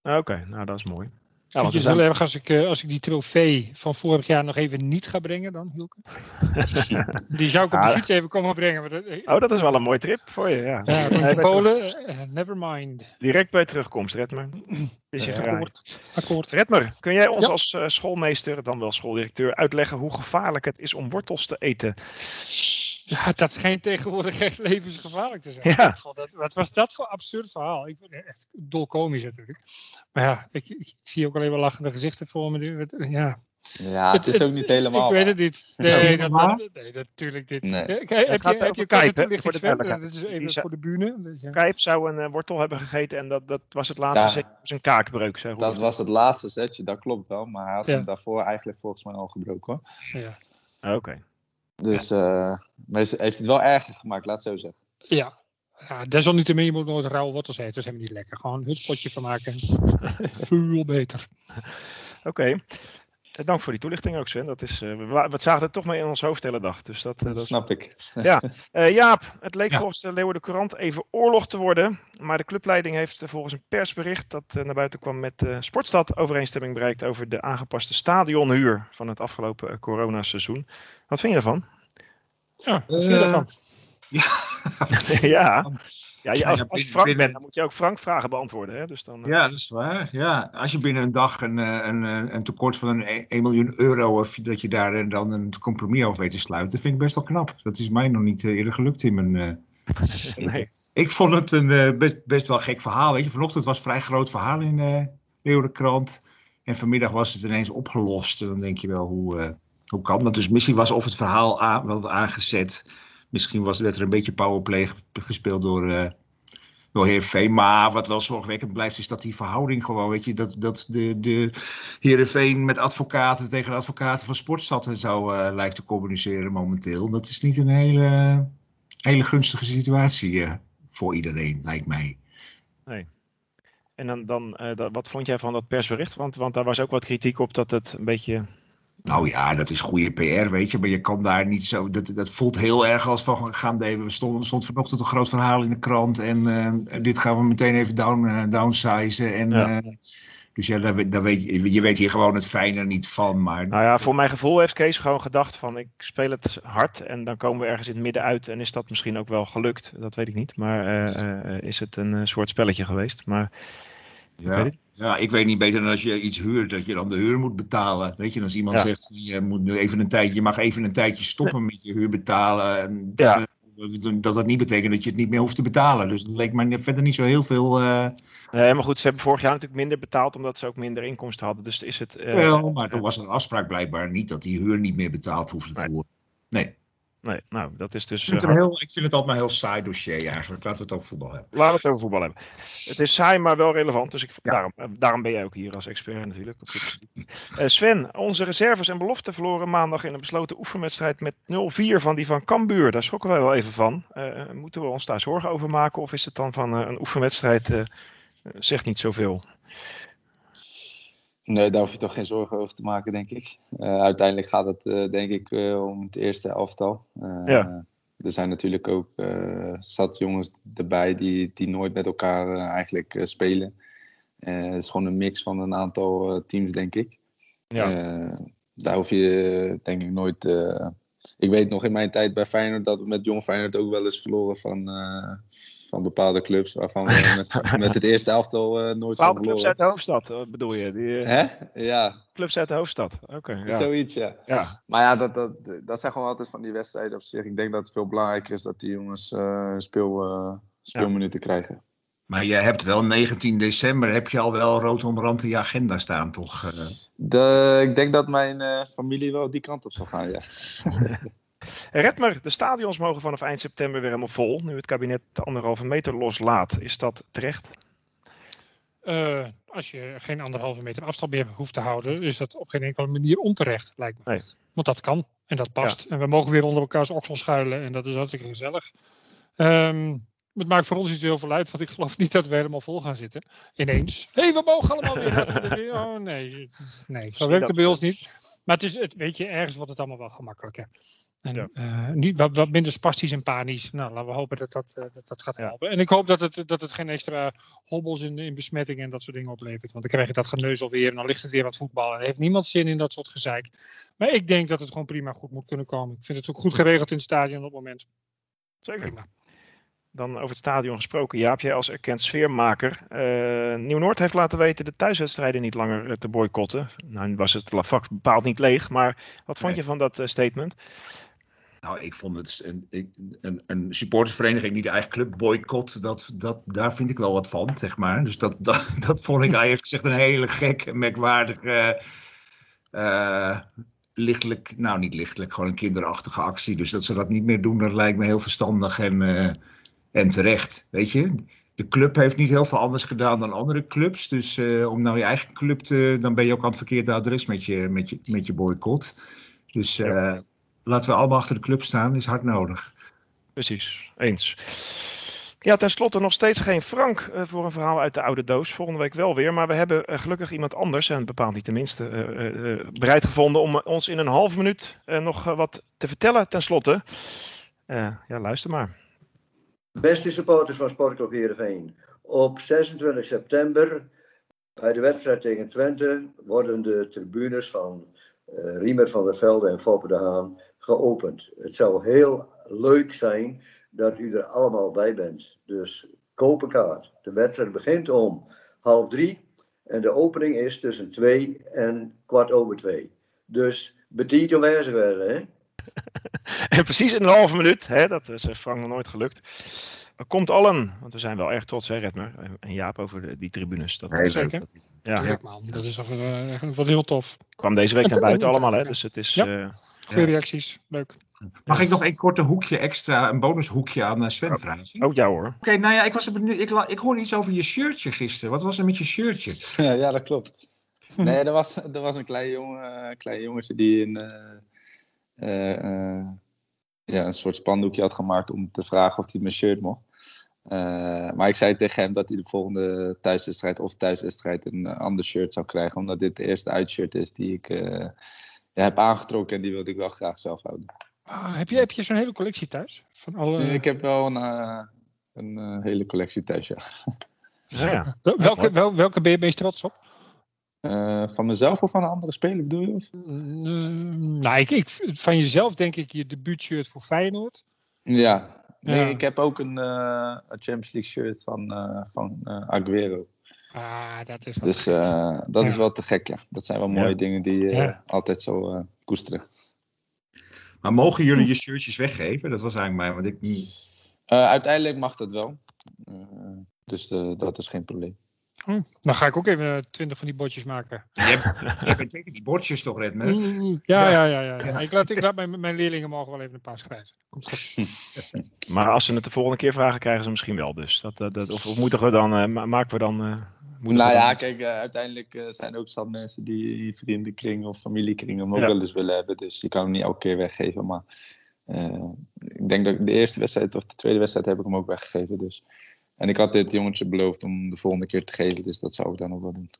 Oké, nou dat is mooi. Ja, Vind want je we het wel erg als ik, eh, als ik die trofee van vorig jaar nog even niet ga brengen dan, Hielke? Die zou ik op de Ja. fiets even komen brengen. Maar dat, eh, Oh, dat is wel een mooi trip voor je. Ja, Polen, eh, never mind. Direct bij terugkomst, Redmer. Is geraaid. Akkoord. Akkoord. Redmer, kun jij ons Ja. als eh, schoolmeester, dan wel schooldirecteur, uitleggen hoe gevaarlijk het is om wortels te eten? Ja, dat schijnt tegenwoordig echt levensgevaarlijk te zijn. Ja. Dat, wat was dat voor absurd verhaal? Ik, echt dolkomisch natuurlijk. Maar ja, ik, ik, zie ook alleen maar lachende gezichten voor me. nu. Het- Ja, Ja, het is ook niet helemaal. ik weet het niet. Nee, dat, nee natuurlijk niet. Nee. Kijk, heb, je, heb over je Kijp, voor de. Dat is even zei- voor de bühne. Dus, ja. Kijp zou een eh, wortel hebben gegeten en dat, dat was het laatste Ja. zetje, zijn kaakbreuk. Zei Dat was het laatste setje, dat klopt wel. Maar hij had Ja. hem daarvoor eigenlijk volgens mij al gebroken. Hoor. Ja. Oké. Dus eh, hij heeft het wel erger gemaakt, laat het zo zeggen. Ja. ja, desalniettemin, je moet nooit rauwe wortels eten. Dat is helemaal niet lekker. Gewoon een hutspotje van maken. Veel beter. Oké. Dank voor die toelichting ook, Sven. Dat is, eh, we, we zagen het toch mee in ons hoofd de hele dag. Dus dat, eh, Dat dat is snap ik. Eh, Jaap, het leek Ja. volgens de Leeuwarden Courant even oorlog te worden. Maar de clubleiding heeft eh, volgens een persbericht dat eh, naar buiten kwam met eh, Sportstad overeenstemming bereikt over de aangepaste stadionhuur van het afgelopen eh, coronaseizoen. Wat vind je ervan? Ja, wat vind je Eh, ervan? ja. ja je, als, je Frank binnen- bent, dan moet je ook Frank vragen beantwoorden. Hè? Dus dan, eh, Ja, dat is waar. Ja, als je binnen een dag een, eh, een, eh, een tekort van een 1 miljoen euro, of dat je daar dan een compromis over weet te sluiten, vind ik best wel knap. Dat is mij nog niet eerder gelukt in mijn. nee. Ik vond het een best, best wel gek verhaal. Weet je, vanochtend was het een vrij groot verhaal in de Leeuwenkrant. En vanmiddag was het ineens opgelost. En dan denk je wel, hoe, hoe kan dat? Dus misschien was of het verhaal aan, wel aangezet. Misschien was, werd er een beetje powerplay ge- gespeeld door, eh door Heerenveen. Maar wat wel zorgwekkend blijft, is dat die verhouding gewoon, weet je, dat, dat de, de Heerenveen met advocaten tegen de advocaten van Sportstad en zo eh, lijkt te communiceren momenteel. Dat is niet een hele, hele gunstige situatie eh, voor iedereen, lijkt mij. En dan, dan wat vond jij van dat persbericht? Want, want daar was ook wat kritiek op dat het een beetje. Nou ja, dat is goede PR, weet je. Maar je kan daar niet zo. Dat, dat voelt heel erg als van gaan we stond, er stond vanochtend een groot verhaal in de krant. En eh, dit gaan we meteen even down, downsizen. En, Ja. eh, dus ja, daar, weet- daar weet je, je weet hier gewoon het fijne niet van. Maar Nou ja, voor mijn gevoel heeft Kees gewoon gedacht van ik speel het hard en dan komen we ergens in het midden uit. En is dat misschien ook wel gelukt? Dat weet ik niet. Maar is het een soort spelletje geweest? Maar ja, ja, ik weet niet beter dan als je iets huurt, dat je dan de huur moet betalen. Weet je, als iemand Ja. zegt, je, moet nu even een tijdje, je mag even een tijdje stoppen met je huur betalen. En, Ja. eh, dat dat niet betekent dat je het niet meer hoeft te betalen. Dus dat leek mij verder niet zo heel veel. eh, Nee, maar goed, ze hebben vorig jaar natuurlijk minder betaald omdat ze ook minder inkomsten hadden. Dus is het. eh, Wel, maar er was een afspraak blijkbaar niet dat die huur niet meer betaald hoefde te worden. Nee, Nee, nou, dat is dus. ik vind, eh, het heel, ik vind het altijd maar een heel saai dossier eigenlijk. Laten we het over voetbal hebben. Laten we het over voetbal hebben. Het is saai, maar wel relevant. Dus ik, Ja. daarom, eh, daarom ben jij ook hier als expert natuurlijk. Eh, Sven, onze reserves en beloften verloren maandag in een besloten oefenwedstrijd met 0-4 van die van Cambuur. Daar schrokken wij wel even van. Eh, moeten we ons daar zorgen over maken? Of is het dan van eh, een oefenwedstrijd eh, zegt niet zoveel? Nee, daar hoef je toch geen zorgen over te maken, denk ik. Eh, uiteindelijk gaat het, eh, denk ik, eh, om het eerste elftal. Ja. Er zijn natuurlijk ook zat jongens erbij die, die nooit met elkaar eigenlijk spelen. Het is gewoon een mix van een aantal teams, denk ik. Ja. Daar hoef je, denk ik, nooit... ik weet nog in mijn tijd bij Feyenoord dat we met Jong Feyenoord ook wel eens verloren van, van bepaalde clubs. Waarvan we met, met het eerste elftal eh, nooit van Bepaalde clubs uit de hoofdstad, wat bedoel je? Die eh, Hè? Ja, clubs uit de hoofdstad. Oké, ja. zoiets, ja. ja. Maar ja, dat, dat, dat zijn gewoon altijd van die wedstrijden op zich. Ik denk dat het veel belangrijker is dat die jongens eh, speel, eh, speelminuten krijgen. Maar je hebt wel 19 december, heb je al wel rood onderhand in je agenda staan, toch? eh? De, ik denk dat mijn eh, familie wel die kant op zal gaan, ja. Redmer, de stadions mogen vanaf eind september weer helemaal vol. Nu het kabinet de anderhalve meter loslaat. Is dat terecht? Eh, als je geen anderhalve meter afstand meer hoeft te houden, is dat op geen enkele manier onterecht, lijkt me. Nee. Want dat kan en dat past. En we mogen weer onder elkaars oksel schuilen en dat is hartstikke gezellig. Ehm, het maakt voor ons niet zo heel veel uit, want ik geloof niet dat we helemaal vol gaan zitten. Ineens. Hé, hey, we mogen allemaal weer. Er. Oh nee, nee, zo werkt het bij ons niet. Maar het is, het, weet je, ergens wordt het allemaal wel gemakkelijker. En Ja. eh, niet, wat, wat minder spastisch en panisch. Nou, laten we hopen dat dat, eh, dat, dat gaat Ja. helpen. En ik hoop dat het, dat het geen extra hobbels in, in besmettingen en dat soort dingen oplevert. Want dan krijg je dat geneuzel weer en dan ligt het weer wat voetbal. En heeft niemand zin in dat soort gezeik. Maar ik denk dat het gewoon prima goed moet kunnen komen. Ik vind het ook goed geregeld in het stadion op het moment. Zeker. Prima. Dan over het stadion gesproken. Jaap, jij als erkend sfeermaker. eh Nieuw-Noord heeft laten weten de thuiswedstrijden niet langer eh, te boycotten. Nou, nu was het vak bepaald niet leeg. Maar wat vond Nee. je van dat eh, statement? Nou, ik vond het een, een, een supportersvereniging die de eigen club boycott, dat, dat, daar vind ik wel wat van, zeg maar. Dus dat, dat, dat vond ik eigenlijk gezegd een hele gekke, merkwaardige, eh, lichtelijk, nou niet lichtelijk, gewoon een kinderachtige actie. Dus dat ze dat niet meer doen, dat lijkt me heel verstandig en, en terecht, weet je. De club heeft niet heel veel anders gedaan dan andere clubs. Dus eh, om nou je eigen club te, dan ben je ook aan het verkeerde adres met je, met je, met je boycott. Dus eh, laten we allemaal achter de club staan, is hard nodig. Precies, eens. Ja, tenslotte nog steeds geen Frank eh, voor een verhaal uit de oude doos. Volgende week wel weer. Maar we hebben gelukkig iemand anders, en bepaald niet de minste, eh, bereid gevonden om ons in een half minuut nog wat te vertellen. Tenslotte, ja, luister maar. Beste supporters van Sportclub Heerenveen. Op 26 september, bij de wedstrijd tegen Twente, worden de tribunes van eh, Riemer van der Velde en Foppe de Haan geopend. Het zou heel leuk zijn dat u er allemaal bij bent. Dus koop een kaart. De wedstrijd begint om half drie en de opening is tussen twee en kwart over twee. Dus betiet om hè? En precies in een halve minuut, hè, dat is eh, Frank nog nooit gelukt. Er komt allen, want we zijn wel erg trots, hè, Redmer en Jaap, over de, die tribunes. Dat, Nee, Zeker. ja, Ja, man, dat is eh, echt wat heel tof. kwam deze week naar te- buiten en allemaal, hè, dus het is... Ja. eh, Goeie reacties, leuk. Mag ik nog een korte hoekje extra, een bonushoekje aan eh, Sven vragen? ook jou hoor. Oké, nou ja, ik, was benieuwd, ik, ik hoorde iets over je shirtje gisteren. Wat was er met je shirtje? Ja, ja, dat klopt. Nee, er was, er was een klein, jongen, eh, klein jongetje die een, eh, eh, eh, ja, een soort spandoekje had gemaakt om te vragen of hij mijn shirt mocht. Eh, maar ik zei tegen hem dat hij de volgende thuiswedstrijd of thuiswedstrijd een eh, ander shirt zou krijgen. Omdat dit de eerste uitshirt is die ik eh, ja, heb aangetrokken en die wilde ik wel graag zelf houden. Ah, heb je, heb je zo'n hele collectie thuis? Van alle, Eh, ik heb wel een, eh, een eh, hele collectie thuis, ja. Ja, ja. Wel- welke, wel, welke ben je meest trots op? Eh, van mezelf of van een andere speler bedoel je? Of? Mm, nou, ik, ik, van jezelf denk ik je debuutshirt voor Feyenoord. Ja. Nee, Ja. ik heb ook een, eh, een Champions League shirt van, eh, van eh, Aguero. Ah, dat is wel Dus gek. eh, dat is wel te gek, ja. Dat zijn wel mooie Ja. dingen die je Ja. altijd zo eh, koesteren. Maar mogen jullie je shirtjes weggeven? Dat was eigenlijk mij, want ik... Eh, uiteindelijk mag dat wel. Dus dat is geen probleem. Hm, Dan ga ik ook even twintig van die bordjes maken. Je bent tegen die bordjes toch, Redmer? Ja, ja, ja. ja, ja. Ik laat, ik laat mijn, mijn leerlingen mogen wel even een paar schrijven. Komt goed. Maar als ze het de volgende keer vragen, krijgen ze misschien wel dus. Dat, dat, dat, of, of moeten we dan, eh, ma- maken we dan... eh, moeten Nou we ja, dan- kijk, eh, uiteindelijk eh, zijn er ook zat mensen die vriendenkring of familiekring hem ook Ja. wel eens willen hebben. Dus je kan hem niet elke keer weggeven. Maar eh, ik denk dat ik de eerste wedstrijd of de tweede wedstrijd heb ik hem ook weggegeven. Dus. En ik had dit jongetje beloofd om de volgende keer te geven. Dus dat zou ik dan ook wel doen.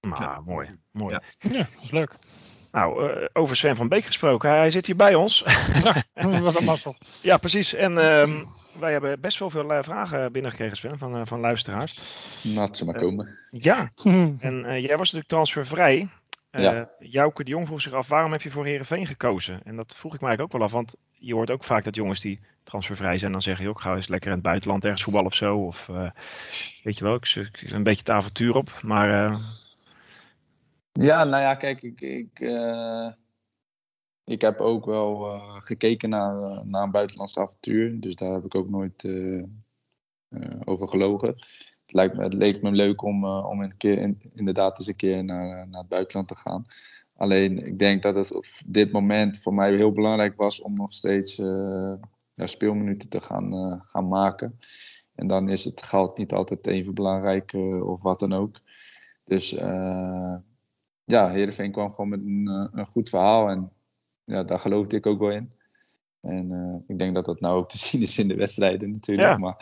Nou, mooi. mooi. Ja. Ja, dat is leuk. Nou, eh, over Sven van Beek gesproken. Hij zit hier bij ons. Wat een mazzel. ja, precies. En ehm, wij hebben best wel veel eh, vragen binnengekregen, Sven, van, eh, van luisteraars. Laat ze maar komen. Ja, en eh, jij was natuurlijk transfervrij. Eh Ja. Jouke de Jong vroeg zich af, waarom heb je voor Herenveen gekozen? En dat vroeg ik mij eigenlijk ook wel af, want je hoort ook vaak dat jongens die transfervrij zijn, dan zeggen, joh, ik ga eens lekker in het buitenland ergens voetballen of zo. Of eh, weet je wel, ik zoek een beetje het avontuur op. Maar eh, Ja, nou ja, kijk, ik, ik, eh, ik heb ook wel eh, gekeken naar, eh, naar een buitenlands avontuur. Dus daar heb ik ook nooit eh, eh, over gelogen. Het, me, het leek me leuk om, eh, om een keer in- inderdaad eens een keer naar, naar het buitenland te gaan. Alleen, ik denk dat het op dit moment voor mij heel belangrijk was om nog steeds eh, ja, speelminuten te gaan, eh, gaan maken. En dan is het geld niet altijd even belangrijk eh, of wat dan ook. Dus eh, ja, Heerenveen kwam gewoon met een, eh, een goed verhaal. En ja, daar geloofde ik ook wel in. En eh, ik denk dat dat nou ook te zien is in de wedstrijden natuurlijk. Ja. Maar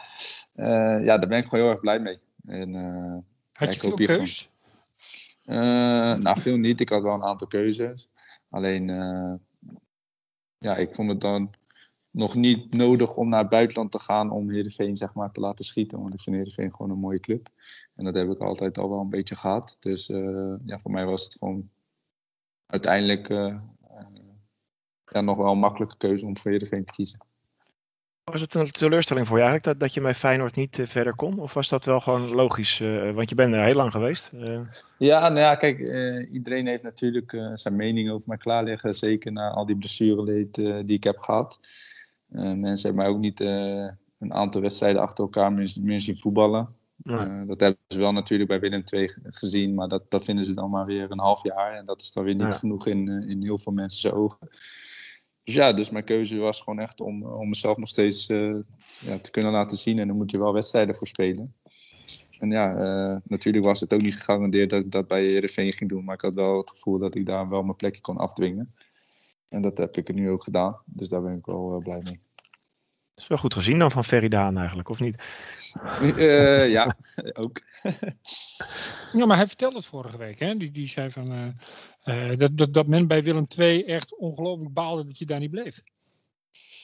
eh, ja, daar ben ik gewoon heel erg blij mee. En, eh, Had je veel keus? eh, nou, veel niet. Ik had wel een aantal keuzes. Alleen, ja, ik vond het dan nog niet nodig om naar het buitenland te gaan om Heerenveen zeg maar, te laten schieten. Want ik vind Heerenveen gewoon een mooie club. En dat heb ik altijd al wel een beetje gehad. Dus ja, voor mij was het gewoon uiteindelijk ja, nog wel een makkelijke keuze om voor Heerenveen te kiezen. was het een teleurstelling voor je eigenlijk dat, dat je bij Feyenoord niet eh, verder kon? Of was dat wel gewoon logisch? eh, want je bent er heel lang geweest. Eh, Ja, nou ja, kijk, eh, iedereen heeft natuurlijk eh, zijn mening over mij klaarleggen. Zeker na al die blessureleed die ik heb gehad. Eh, mensen hebben mij ook niet eh, een aantal wedstrijden achter elkaar meer, meer zien voetballen. Nee. Eh, dat hebben ze wel natuurlijk bij Willem II ge- gezien, maar dat, dat vinden ze dan maar weer een half jaar. En dat is dan weer niet Ja. genoeg in, in heel veel mensen zijn ogen. Dus ja, dus mijn keuze was gewoon echt om, om mezelf nog steeds eh, ja, te kunnen laten zien. En dan moet je wel wedstrijden voor spelen. En ja, eh, natuurlijk was het ook niet gegarandeerd dat ik dat bij Heerenveen ging doen. Maar ik had wel het gevoel dat ik daar wel mijn plekje kon afdwingen. En dat heb ik er nu ook gedaan. Dus daar ben ik wel eh, blij mee. Dat is wel goed gezien dan van Ferry Daan eigenlijk, of niet? Eh, ja, ook. Ja, maar hij vertelde het vorige week. Hè? Die, die zei van, eh, eh, dat, dat, dat men bij Willem II echt ongelooflijk baalde dat je daar niet bleef.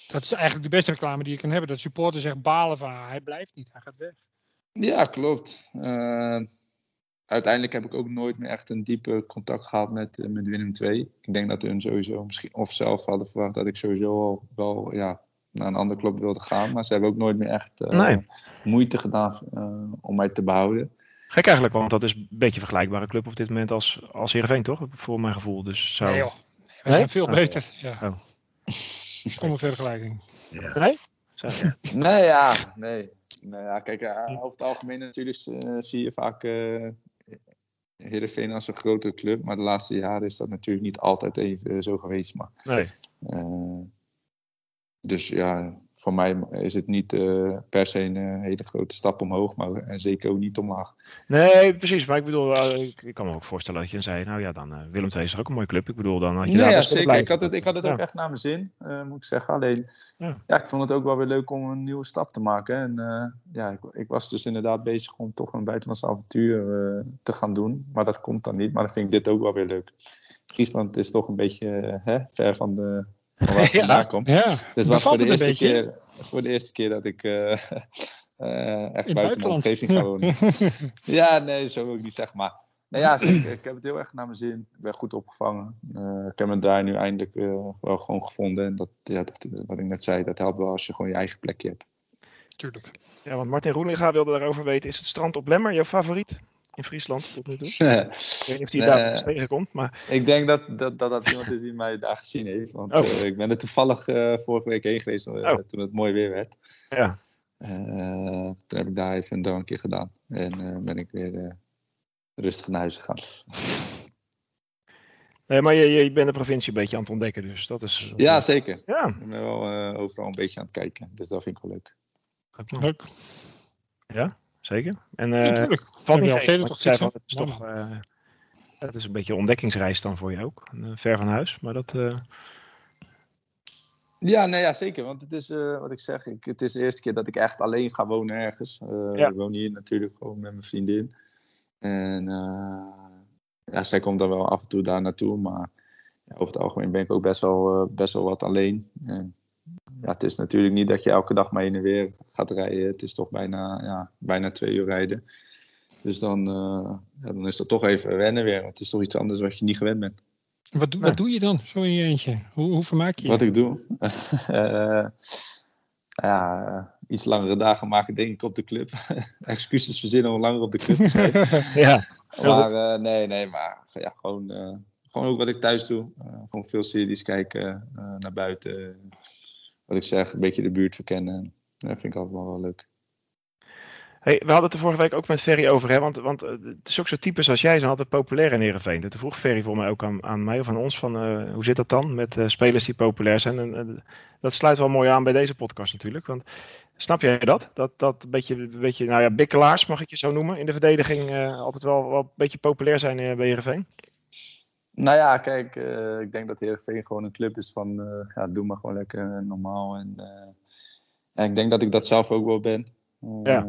Dat is eigenlijk de beste reclame die je kan hebben. Dat supporters echt balen van, ah, hij blijft niet, hij gaat weg. Ja, klopt. Eh, uiteindelijk heb ik ook nooit meer echt een diepe contact gehad met, met Willem II. Ik denk dat hun sowieso misschien of zelf hadden verwacht dat ik sowieso al wel ja, naar een andere club wilde gaan. Maar ze hebben ook nooit meer echt eh, Nee. moeite gedaan eh, om mij te behouden. Gek eigenlijk, want dat is een beetje een vergelijkbare club op dit moment als, als Heerenveen, toch? Voor mijn gevoel. Dus zo... Nee, joh. We Nee? zijn veel Oh. beter. Ja. Oh. Stomme vergelijking. Nee? Zo, ja. Nee, ja, nee. Nou ja, kijk, eh, over het algemeen natuurlijk eh, zie je vaak eh Heerenveen als een grote club. Maar de laatste jaren is dat natuurlijk niet altijd even zo geweest. Maar, Nee. eh, dus ja, voor mij is het niet eh, per se een eh, hele grote stap omhoog. Maar en zeker ook niet omlaag. nee, precies. Maar ik bedoel, eh, ik, ik kan me ook voorstellen dat je zei, nou ja, dan eh, Willem II is ook een mooie club. Ik bedoel, dan had je Nee, daar ja, zeker. Ik had het, ik had het ook echt naar mijn zin, eh, moet ik zeggen. Alleen, Ja. ja. ik vond het ook wel weer leuk om een nieuwe stap te maken. En eh, ja, ik, ik was dus inderdaad bezig om toch een buitenlands avontuur eh, te gaan doen. Maar dat komt dan niet. Maar dan vind ik dit ook wel weer leuk. Friesland is toch een beetje eh, hè, ver van, de, van waar ik Ja. vandaan kom. Ja, Dus het was voor de, eerste keer, voor de eerste keer dat ik eh, eh, echt In buiten mijn omgeving ga wonen. Ja, nee, zo wil ik niet zeggen. Maar nou ja, zeker. ik heb het heel erg naar mijn zin. Ik ben goed opgevangen. Eh, ik heb me daar nu eindelijk eh, wel gewoon gevonden. En dat, ja, dat, wat ik net zei, dat helpt wel als je gewoon je eigen plekje hebt. Tuurlijk. Ja, want Martin Roelinga wilde daarover weten. Is het strand op Lemmer jouw favoriet in Friesland tot nu toe? Ik weet niet of hij Nee. daar eens tegenkomt, maar ik denk dat dat, dat, dat iemand is die mij daar gezien heeft. Want Oh. eh, ik ben er toevallig eh, vorige week heen geweest eh, Oh. toen het mooi weer werd. ja. Eh, toen heb ik daar even een drankje gedaan. En eh, ben ik weer eh, rustig naar huis gegaan. Nee, maar je, je bent de provincie een beetje aan het ontdekken, dus dat is... dat Ja, is- zeker. Ja, Ik ben wel eh, overal een beetje aan het kijken. Dus dat vind ik wel leuk. Leuk. Zeker. En Ja, eh tuurlijk. valt niet tegen, want toch zei van, het is toch... eh, het is een beetje een ontdekkingsreis dan voor je ook. eh, ver van huis, maar dat... eh, Ja, nee, ja, zeker. Want het is eh, wat ik zeg. Ik, het is de eerste keer dat ik echt alleen ga wonen ergens. Eh, Ja. Ik woon hier natuurlijk gewoon met mijn vriendin. En eh, ja, zij komt dan wel af en toe daar naartoe. Maar ja, over het algemeen ben ik ook best wel, eh, best wel wat alleen. En, ja, het is natuurlijk niet dat je elke dag maar heen en weer gaat rijden. Het is toch bijna, ja, bijna twee uur rijden. Dus dan, eh, ja, dan is dat toch even wennen weer. Want het is toch iets anders wat je niet gewend bent. Wat, Ja. wat doe je dan zo in je eentje? Hoe, hoe vermaak je je? Wat ik doe? Eh, ja, iets langere dagen maken denk ik op de club. Excuses verzinnen om langer op de club te zijn. ja, maar eh, nee, nee, maar ja, gewoon, gewoon ook wat ik thuis doe. Gewoon veel series kijken, naar buiten. Wat ik zeg, een beetje de buurt verkennen. Dat vind ik altijd wel, leuk. Hey, we hadden het er vorige week ook met Ferry over, hè? Want, want eh, het is ook zo types als jij zijn altijd populair in Heerenveen. Toen vroeg Ferry voor mij ook aan, aan mij of aan ons van eh, hoe zit dat dan met eh, spelers die populair zijn? En, dat sluit wel mooi aan bij deze podcast natuurlijk. Want snap jij dat? Dat, dat een beetje, beetje, nou ja, bikkelaars mag ik je zo noemen, in de verdediging altijd wel, wel een beetje populair zijn bij Heerenveen? Nou ja, kijk, eh, ik denk dat Heerenveen gewoon een club is van, eh, ja, doe maar gewoon lekker eh, normaal. En, en ik denk dat ik dat zelf ook wel ben. Ja.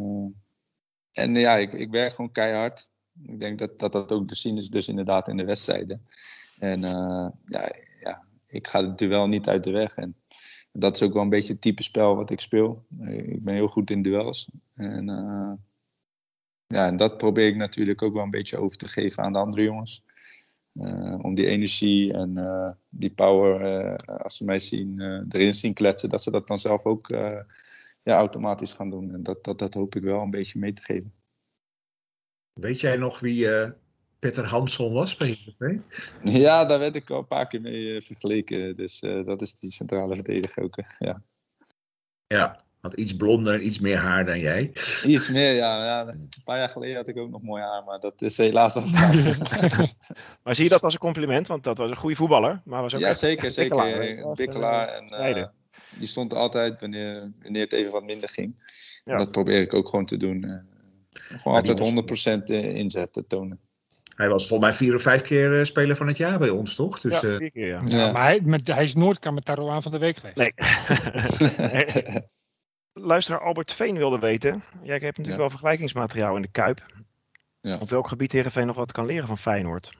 En ja, ik, ik werk gewoon keihard. Ik denk dat dat, dat ook te zien is, dus inderdaad in de wedstrijden. En ja, ja, ik ga het duel niet uit de weg. En dat is ook wel een beetje het type spel wat ik speel. Ik ben heel goed in duels. En ja, en dat probeer ik natuurlijk ook wel een beetje over te geven aan de andere jongens. Eh, om die energie en eh, die power, eh, als ze mij zien, erin zien kletsen, dat ze dat dan zelf ook ja, automatisch gaan doen. En dat, dat, dat hoop ik wel een beetje mee te geven. Weet jij nog wie Petter Hansson was bij Heerenveen? Ja, daar werd ik al een paar keer mee vergeleken. Dus dat is die centrale verdediger ook. ja. Ja, had iets blonder en iets meer haar dan jij. Iets meer, ja, ja. Een paar jaar geleden had ik ook nog mooi haar, maar dat is helaas al. Maar zie je dat als een compliment? Want dat was een goede voetballer, maar was ook ja, echt- zeker, echt zeker. bikkelaar, eh, En, eh, die stond altijd wanneer, wanneer het even wat minder ging. Ja. Dat probeer ik ook gewoon te doen. eh. gewoon Maar altijd was- 100% eh, inzet te tonen. Hij was volgens mij vier of vijf keer eh, speler van het jaar bij ons, toch? Dus, ja, eh, vier keer, ja. Ja, maar hij, met, hij is nooit Kamataroaan van de week geweest. Nee. Luisteraar Albert Veen wilde weten. Jij hebt natuurlijk Ja. wel vergelijkingsmateriaal in de Kuip. Ja. Op welk gebied Heerenveen nog wat kan leren van Feyenoord?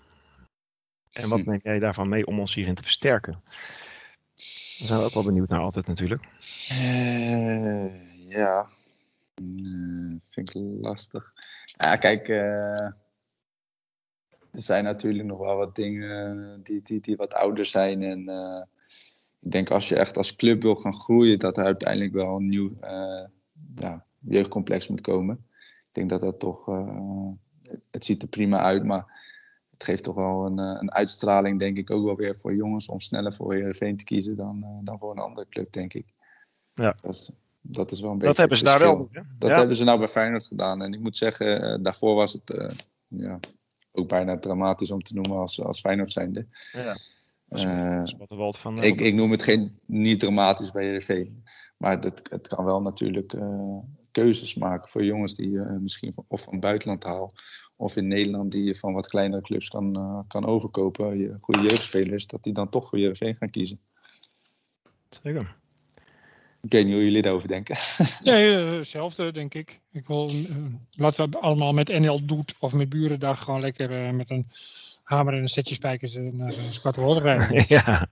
En wat Hm. neem jij daarvan mee om ons hierin te versterken? Daar zijn we ook wel benieuwd naar altijd natuurlijk. Eh, ja, Eh, vind ik lastig. Ja, kijk, eh, er zijn natuurlijk nog wel wat dingen die, die, die wat ouder zijn. En eh, ik denk als je echt als club wil gaan groeien, dat er uiteindelijk wel een nieuw eh, ja, jeugdcomplex moet komen. Ik denk dat dat toch, eh, het ziet er prima uit, maar het geeft toch wel een, eh, een uitstraling, denk ik, ook wel weer voor jongens om sneller voor Heerenveen te kiezen dan, dan voor een andere club, denk ik. Ja. Dat is, dat is wel een beetje Dat hebben ze daar wel. hè? Dat Ja. hebben ze nou bij Feyenoord gedaan. En ik moet zeggen, daarvoor was het ja, ook bijna dramatisch om te noemen als, als Feyenoord zijnde. Ja. Dat is- Eh, wat van. eh, ik, ik noem het geen, niet dramatisch bij RV. Maar dat, het kan wel natuurlijk eh, keuzes maken voor jongens die je eh, misschien van, of van buitenland haal. Of in Nederland die je van wat kleinere clubs kan, eh, kan overkopen. Je, goede jeugdspelers, dat die dan toch voor RV gaan kiezen. Zeker. Ik weet niet hoe jullie daarover denken. Nee, eh, hetzelfde denk ik. ik wil, eh, laten we allemaal met NL Doet of met Burendag gewoon lekker eh, met een hamer en een setje spijkers naar een Skatwolde rijden. ja.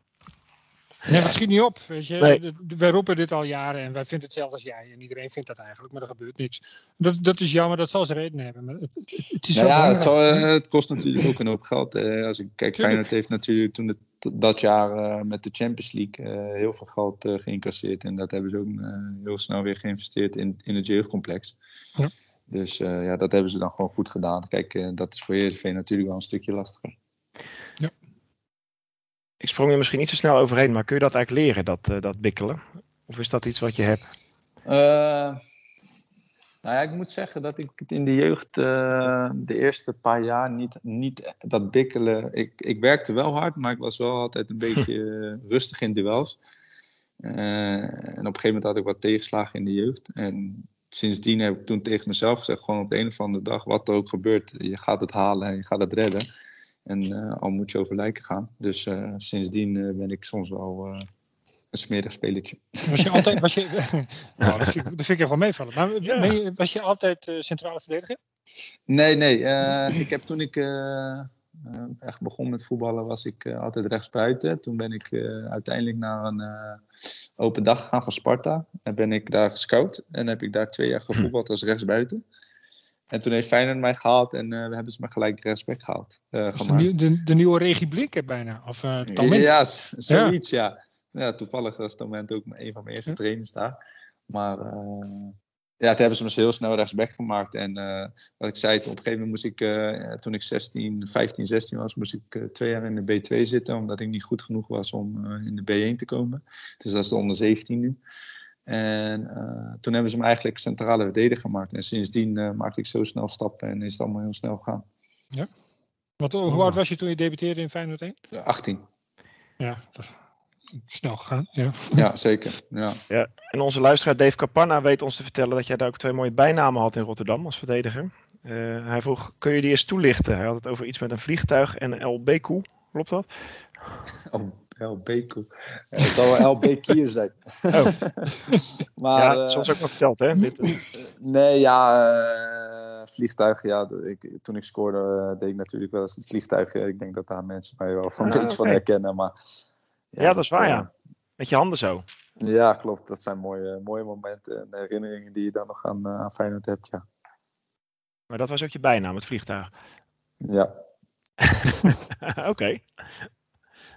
Nee, het schiet niet op. Weet je. Nee. Wij roepen dit al jaren en wij vinden hetzelfde als jij. En iedereen vindt dat eigenlijk, maar er gebeurt niks. Dat, dat is jammer, dat zal ze reden hebben. Maar het, is Nou zo ja, het, belangrijk. zal, eh, het kost natuurlijk ook een hoop geld. eh, als ik kijk, Feyenoord heeft natuurlijk toen het, dat jaar eh, met de Champions League eh, heel veel geld eh, geïncasseerd. En dat hebben ze ook eh, heel snel weer geïnvesteerd in, in het jeugdcomplex. Ja. Dus eh, ja, dat hebben ze dan gewoon goed gedaan. Kijk, eh, dat is voor Heerenveen natuurlijk wel een stukje lastiger. Ik sprong er misschien niet zo snel overheen, maar kun je dat eigenlijk leren, dat, eh, dat bikkelen? Of is dat iets wat je hebt? Nou ja, ik moet zeggen dat ik het in de jeugd de eerste paar jaar niet, niet dat bikkelen. Ik, ik werkte wel hard, maar ik was wel altijd een beetje rustig in duels. En op een gegeven moment had ik wat tegenslagen in de jeugd. En sindsdien heb ik toen tegen mezelf gezegd: gewoon op de een of andere dag, wat er ook gebeurt, je gaat het halen en je gaat het redden. En eh, al moet je over lijken gaan. Dus eh, sindsdien eh, ben ik soms wel een smerig spelertje. Was je altijd, was je, nou, dat, vind, ik- dat vind ik echt wel meevallen. Maar Ja. was je altijd centrale verdediger? Nee, nee. ik heb toen ik echt begon met voetballen, was ik eh, altijd rechtsbuiten. Toen ben ik eh, uiteindelijk naar een eh, open dag gegaan van Sparta. En ben ik daar gescout. En heb ik daar twee jaar gevoetbald als rechtsbuiten. En toen heeft Feyenoord mij gehaald en eh, we hebben ze me gelijk rechtsback gehaald. eh, de, gemaakt. de, de nieuwe Regie Blinker bijna. Of eh Talment. Ja, zoiets, ja. ja. toevallig was Talent ook een van mijn eerste Ja. trainers daar. Maar eh, ja, toen hebben ze me heel snel rechtsback gemaakt. En eh, wat ik zei, op een gegeven moment moest ik, eh, toen ik 16, 15, 16 was, moest ik eh, twee jaar in de B2 zitten. Omdat ik niet goed genoeg was om in de B1 te komen. Dus dat is de onder 17 nu. En toen hebben ze me eigenlijk centrale verdediger gemaakt. En sindsdien maakte ik zo snel stappen en is het allemaal heel snel gegaan. Want, hoe oud was je toen je debuteerde in Feyenoord 1? Ja, 18. Ja, dat snel gegaan. Ja. Ja, zeker. Ja. En onze luisteraar Dave Capanna weet ons te vertellen dat jij daar ook twee mooie bijnamen had in Rotterdam als verdediger. Eh, hij vroeg, kun je die eens toelichten? Hij had het over iets met een vliegtuig en een LB-koe. Klopt dat? LB koe. Het zal wel LB Kier zijn. Oh. maar, ja, eh, dat is ons ook wel verteld, hè? Dit, nee, ja, eh, vliegtuig, ja. Ik, toen ik scoorde eh, deed ik natuurlijk wel eens het vliegtuig. eh, ik denk dat daar mensen mij wel van een Ah, van herkennen. Maar, ja, dat is waar, eh, ja. Met je handen zo. Ja, klopt. Dat zijn mooie, mooie momenten en herinneringen die je dan nog aan, eh, aan Feyenoord hebt, ja. Maar dat was ook je bijnaam, het vliegtuig. Ja, Oké.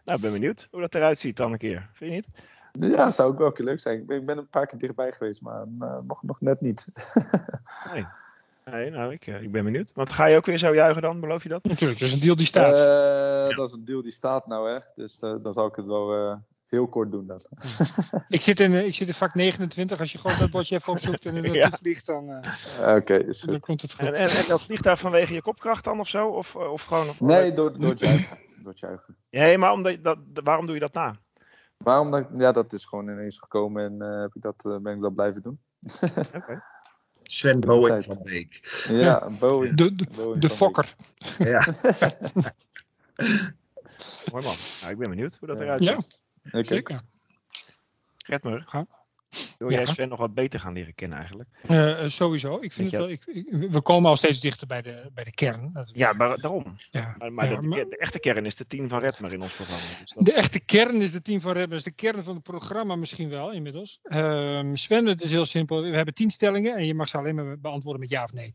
Nou, ik ben benieuwd hoe dat eruit ziet dan een keer. Vind je niet? ja zou ook wel een keer leuk zijn. Ik ben, ik ben een paar keer dichtbij geweest, maar eh, nog, nog net niet. Nee, nou, ik, eh, ik ben benieuwd. Want ga je ook weer zo juichen dan? Beloof je dat? Natuurlijk, dat is een deal die staat. Eh, Dat is een deal die staat nou, hè. Dus eh, dan zal ik het wel eh, heel kort doen. Dat. ik, zit in, eh, ik zit in vak 29. Als je gewoon dat bordje even opzoekt en er naartoe Ja. vliegt, dan, eh, Oké, is dan goed. komt het goed. En, en, en dat vliegtuig vanwege je kopkracht dan of zo? Of, of gewoon... Nee, door, door het juichen. Door het juichen. Nee, maar omdat, dat, waarom doe je dat na? Waarom? Dat, ja, dat is gewoon ineens gekomen en eh, heb ik dat, eh, ben ik dat blijven doen. Oké. Sven Boeing van Beek. Ja, Boeing. De, de, Boeing de fokker. Ja. Mooi man. Nou, ik ben benieuwd hoe dat eruit ziet. Ja, zeker. Redmer, Ga. Wil Ja. jij Sven nog wat beter gaan leren kennen eigenlijk? Eh, eh, sowieso. Ik vind Weet het wel, ik, ik- we komen al steeds dichter bij de, bij de kern. Ja, maar daarom. ja. Maar, maar Ja, de, maar- de echte kern is de team van Redmer in ons programma. Dus dat- De echte kern is de team van Redmond. De kern van het programma misschien wel inmiddels. Ehm, Sven, het is heel simpel. We hebben tien stellingen en je mag ze alleen maar beantwoorden met ja of nee.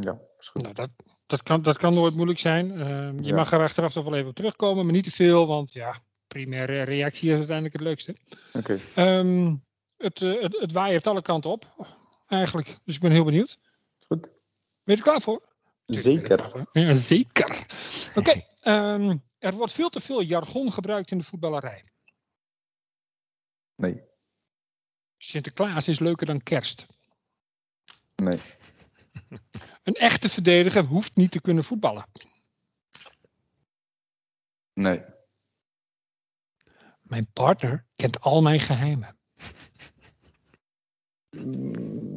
Ja, is goed. Nou, dat, dat, kan, dat kan nooit moeilijk zijn. Ehm, je Ja. mag er achteraf toch wel even op terugkomen, maar niet te veel. Want ja, primaire reactie is uiteindelijk het leukste. Oké. Ehm, het, eh, het, het waaien heeft alle kanten op, eigenlijk. Dus ik ben heel benieuwd. Goed. Ben je er klaar voor? Zeker. Ja, zeker. Oké, ehm, er wordt veel te veel jargon gebruikt in de voetballerij. Nee. Sinterklaas is leuker dan kerst. Nee. Een echte verdediger hoeft niet te kunnen voetballen. Nee. Mijn partner kent al mijn geheimen.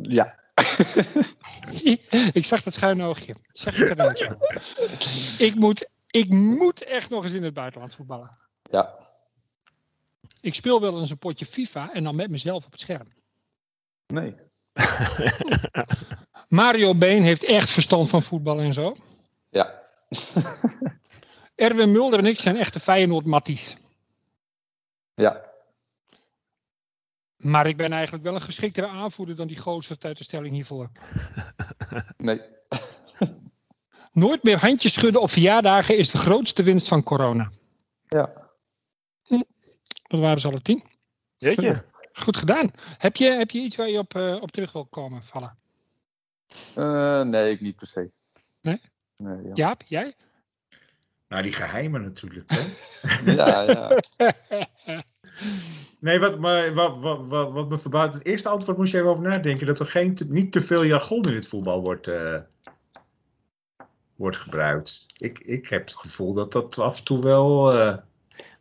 Ja. ik zag dat schuine oogje. Zeg ik er. Ik moet, ik moet echt nog eens in het buitenland voetballen. Ja. Ik speel wel eens een potje FIFA en dan met mezelf op het scherm. Nee. Mario Been heeft echt verstand van voetbal en zo. Ja. Erwin Mulder en ik zijn echte Feyenoord-matties. Ja. Maar ik ben eigenlijk wel een geschiktere aanvoerder dan die gozer uit de stelling hiervoor. Nee. Nooit meer handjes schudden op verjaardagen is de grootste winst van corona. Ja. Dat waren ze alle tien. Jeetje. Goed gedaan. Heb je, heb je iets waar je op, eh, op terug wil komen vallen? Eh, nee, ik niet per se. Nee? Nee, ja. Jaap, jij? Nou, die geheimen natuurlijk. Hè? Ja, ja. Nee, wat, maar, wat, wat, wat, wat me verbaast, het eerste antwoord moest je even over nadenken, dat er geen, te- niet te veel jargon in het voetbal wordt, eh, wordt gebruikt. Ik, ik heb het gevoel dat dat af en toe wel... eh, Nou,